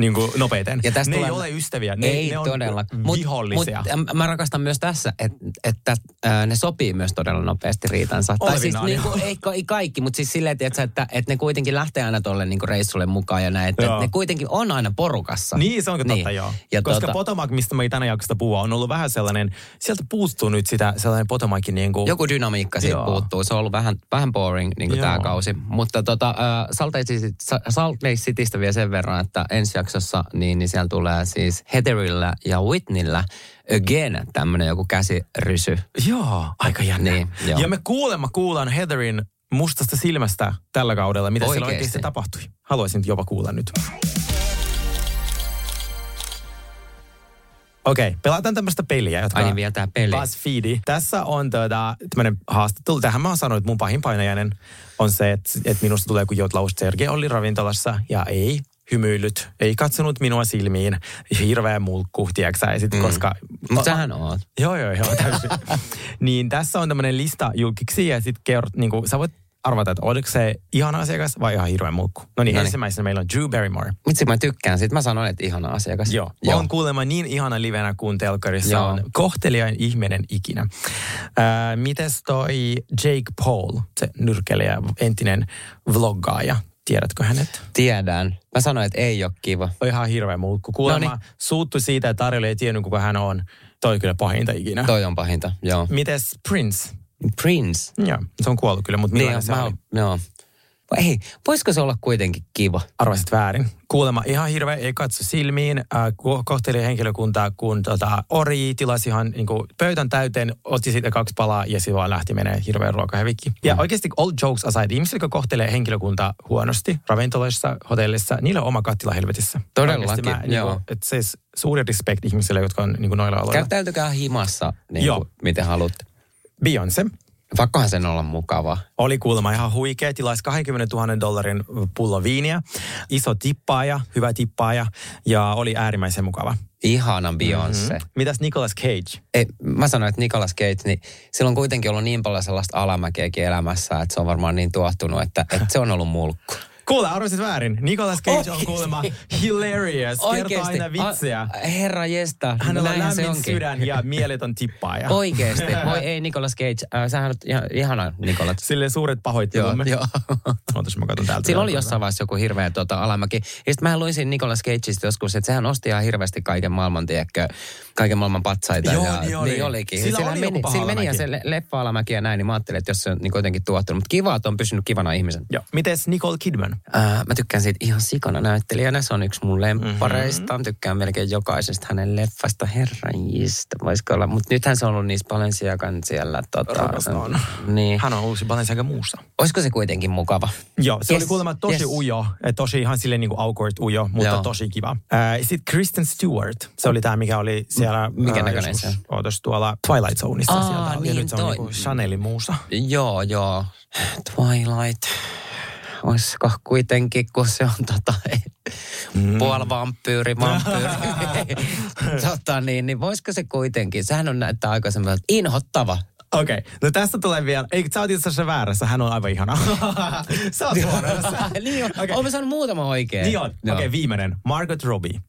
Speaker 1: niin kuin nopeiten.
Speaker 2: Ja tästä
Speaker 1: ne
Speaker 2: tulee-
Speaker 1: ei ole ystäviä, ne,
Speaker 2: ei
Speaker 1: ne on
Speaker 2: todella.
Speaker 1: vihollisia.
Speaker 2: Mut, mut, mä rakastan myös tässä, että, että äh, ne sopii myös todella nopeasti riitansa. tai siis
Speaker 1: Olevinaan,
Speaker 2: niinku,
Speaker 1: joo.
Speaker 2: ei, ei kaikki, mutta siis silleen, tiiätkö, että, että ne kuitenkin lähtee aina tuolle niinku reissulle mukaan ja näin. Että, että ne kuitenkin on aina porukassa.
Speaker 1: Niin, se totta,
Speaker 2: Niin.
Speaker 1: joo.
Speaker 2: Ja
Speaker 1: Koska
Speaker 2: tota-
Speaker 1: Potomac, mistä mä tänä jaksosta puhua, on ollut vähän sellainen, sieltä puuttuu nyt sitä sellainen Potomacin niin kuin...
Speaker 2: Joku dynamiikka siitä
Speaker 1: Joo.
Speaker 2: puuttuu. Se on ollut vähän, vähän boring niin
Speaker 1: Joo.
Speaker 2: tämä kausi. Mutta tota, äh, Salt, Lake City- Sa- Salt Lake Citystä vielä sen verran, että ensi jaksossa niin, niin siellä tulee siis Heatherillä ja Whitneyllä again tämmöinen joku käsirysy.
Speaker 1: Joo, aika jännä.
Speaker 2: Niin, joo.
Speaker 1: ja me kuulemma kuullaan Heatherin mustasta silmästä tällä kaudella, mitä siellä
Speaker 2: Oikeesti?
Speaker 1: oikeasti tapahtui. Haluaisin jopa kuulla nyt. Okei, okay, pelataan tämmöistä peliä, jotka...
Speaker 2: Ai niin, vielä tää peli.
Speaker 1: BuzzFeed. Tässä on tuota, tämmöinen haastattelu. Tähän mä oon sanonut, että mun pahin painajainen on se, että, että minusta tulee kuin Jotlaus Sergei oli ravintolassa ja ei hymyillyt, ei katsonut minua silmiin. Hirveä mulkku, tiedätkö sit,
Speaker 2: Mm.
Speaker 1: koska...
Speaker 2: Mutta sähän oot.
Speaker 1: Joo, joo, joo, täysin. niin tässä on tämmöinen lista julkiksi ja sitten kerrot, niin sä voit arvata, että oliko se ihana asiakas vai ihan hirveä mulkku. No niin,
Speaker 2: Noniin.
Speaker 1: ensimmäisenä meillä on Drew Barrymore.
Speaker 2: Vitsi, mä tykkään siitä. Mä sanoin, että ihana asiakas.
Speaker 1: Joo. Joo. On kuulemma niin ihana livenä kuin telkkarissa
Speaker 2: Joo.
Speaker 1: on. Kohteliain ihminen ikinä. Ää, mites toi Jake Paul, se nyrkeilijä, entinen vloggaaja. Tiedätkö hänet?
Speaker 2: Tiedän. Mä sanoin, että ei ole kiva.
Speaker 1: On ihan hirveä mulkku. Kuulemma
Speaker 2: Noniin.
Speaker 1: suuttu siitä, että tarjolla ei tiennyt, kuka hän on. Toi kyllä pahinta ikinä.
Speaker 2: Toi on pahinta, joo.
Speaker 1: Mites Prince?
Speaker 2: Prince.
Speaker 1: Joo, se on kuollut kyllä, mutta
Speaker 2: Niin,
Speaker 1: millainen se
Speaker 2: mä,
Speaker 1: oli?
Speaker 2: joo. Ei, voisiko se olla kuitenkin kiva?
Speaker 1: Arvasit väärin. Kuulemma ihan hirveä, ei katso silmiin, äh, ko- kohteli henkilökuntaa, kun tota, Ori tilasi ihan niin kuin, pöytän täyteen, otti siitä kaksi palaa ja sitten vaan lähti menee hirveän ruokahävikki. Ja oikeasti all jokes aside, ihmiset, jotka kohtelee henkilökuntaa huonosti ravintoloissa, hotellissa, niillä on oma kattila helvetissä.
Speaker 2: Todellakin,
Speaker 1: mä, niin
Speaker 2: joo.
Speaker 1: kuin, että siis suuri respect ihmisille, jotka on niin kuin, noilla aloilla.
Speaker 2: Käyttäytykää himassa, niin
Speaker 1: Joo.
Speaker 2: kuin, miten haluatte.
Speaker 1: Beyoncé
Speaker 2: Pakkohan sen olla mukava.
Speaker 1: oli kuulemma ihan huikea. Tilasi 20 000 dollarin pullo viiniä. Iso tippaaja, hyvä tippaaja ja oli äärimmäisen mukava.
Speaker 2: Ihana Beyoncé.
Speaker 1: Mm. Mitäs Nicolas Cage?
Speaker 2: Ei, mä sanoin, että Nicolas Cage, niin sillä on kuitenkin ollut niin paljon sellaista alamäkeäkin elämässä, että se on varmaan niin tuottunut, että, että se on ollut mulkku.
Speaker 1: Kuule, arvasit väärin. Nicolas Cage on kuulemma hilarious. Kertoo aina vitsejä.
Speaker 2: A, herra jesta,
Speaker 1: Hänellä on
Speaker 2: näinhän se
Speaker 1: lämmin
Speaker 2: onkin.
Speaker 1: sydän ja mieleton tippaaja.
Speaker 2: Oikeesti. Voi ei Nicolas Cage. Äh, sähän on ihan, ihana Nicolas.
Speaker 1: Sille suuret
Speaker 2: Joo,
Speaker 1: pahoittelumme.
Speaker 2: joo.
Speaker 1: Ootas, mä katson täältä.
Speaker 2: Sillä oli jossain vaiheessa joku hirveä tuota, alamäki. Ja sitten mä luin siinä Nicolas Cageista joskus, että sehän osti ihan hirveästi kaiken maailman, tiedätkö, kaiken maailman patsaita.
Speaker 1: Joo,
Speaker 2: ja,
Speaker 1: niin oli.
Speaker 2: Niin olikin.
Speaker 1: Sillä
Speaker 2: Sillä
Speaker 1: oli
Speaker 2: meni,
Speaker 1: joku paha
Speaker 2: sillä meni ja
Speaker 1: alamäki.
Speaker 2: se le- leffa-alamäki ja näin, niin mä ajattelin, että jos se on niin kuitenkin tuottunut. Mutta kiva, että on pysynyt kivana ihmisen.
Speaker 1: Joo. Mites Nicole Kidman?
Speaker 2: Äh, mä tykkään siitä ihan sikana näyttelijänä. Se on yksi mun lemppareista. Mm-hmm. Tykkään melkein jokaisesta hänen leffasta. Herranjista, voisiko olla. Mutta nythän se on ollut niissä Balenciagan siellä. Tota,
Speaker 1: Rakastan.
Speaker 2: Niin.
Speaker 1: Hän on uusi Balenciaga muussa.
Speaker 2: Olisiko se kuitenkin mukava?
Speaker 1: Joo, se
Speaker 2: Yes,
Speaker 1: oli kuulemma tosi
Speaker 2: yes.
Speaker 1: ujo. Tosi ihan silleen niin kuin awkward ujo, mutta
Speaker 2: Joo.
Speaker 1: tosi kiva. Sitten Kristen Stewart. Se oli tämä, mikä oli siellä...
Speaker 2: Mikä
Speaker 1: ää,
Speaker 2: näköinen
Speaker 1: joskus-
Speaker 2: se on?
Speaker 1: Ootas tuolla Twilight Zoneissa
Speaker 2: Aa,
Speaker 1: sieltä. oli. ja
Speaker 2: niin,
Speaker 1: nyt se on
Speaker 2: toi.
Speaker 1: niin kuin Chanelin muussa.
Speaker 2: Joo, joo. Twilight. Olisiko kuitenkin, kun se on tota, mm. puolivampyyri, vampyyri. tota niin, niin voisiko se kuitenkin? Sehän on näyttää aika semmoinen inhottava.
Speaker 1: Okei, okay. no tästä tulee vielä, ei sä oot itse asiassa väärässä, hän on aivan ihana. sä oot väärässä.
Speaker 2: niin on. Okay. Olen saanut muutama oikein.
Speaker 1: Niin on. Okei, okay, viimeinen. Margot Robbie.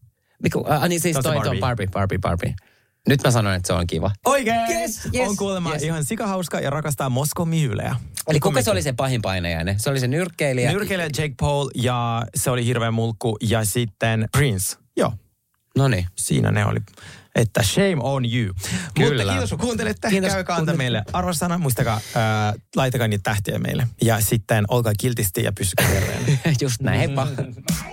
Speaker 2: Miku, äh, niin siis toi, toi
Speaker 1: Barbie.
Speaker 2: Barbie, Barbie, Barbie. Nyt mä sanoin, että se on kiva.
Speaker 1: Oikein!
Speaker 2: Yes, yes,
Speaker 1: on kuulemma
Speaker 2: yes.
Speaker 1: ihan sikahauska ja rakastaa Moskon myylejä.
Speaker 2: Eli kuka se oli se pahin painajainen? Se oli se nyrkkeilijä.
Speaker 1: Nyrkeilijä Jake Paul ja se oli hirveä mulkku ja sitten Prince. Joo,
Speaker 2: No niin.
Speaker 1: siinä ne oli. Että shame on you.
Speaker 2: Kyllä.
Speaker 1: Mutta kiitos kun kuuntelette.
Speaker 2: Kiitos,
Speaker 1: Käykää antaa meille arvosana. Muistakaa, äh, laitakaa niitä tähtiä meille. Ja sitten olkaa kiltisti ja pysykää terveenä.
Speaker 2: Just näin, heippa.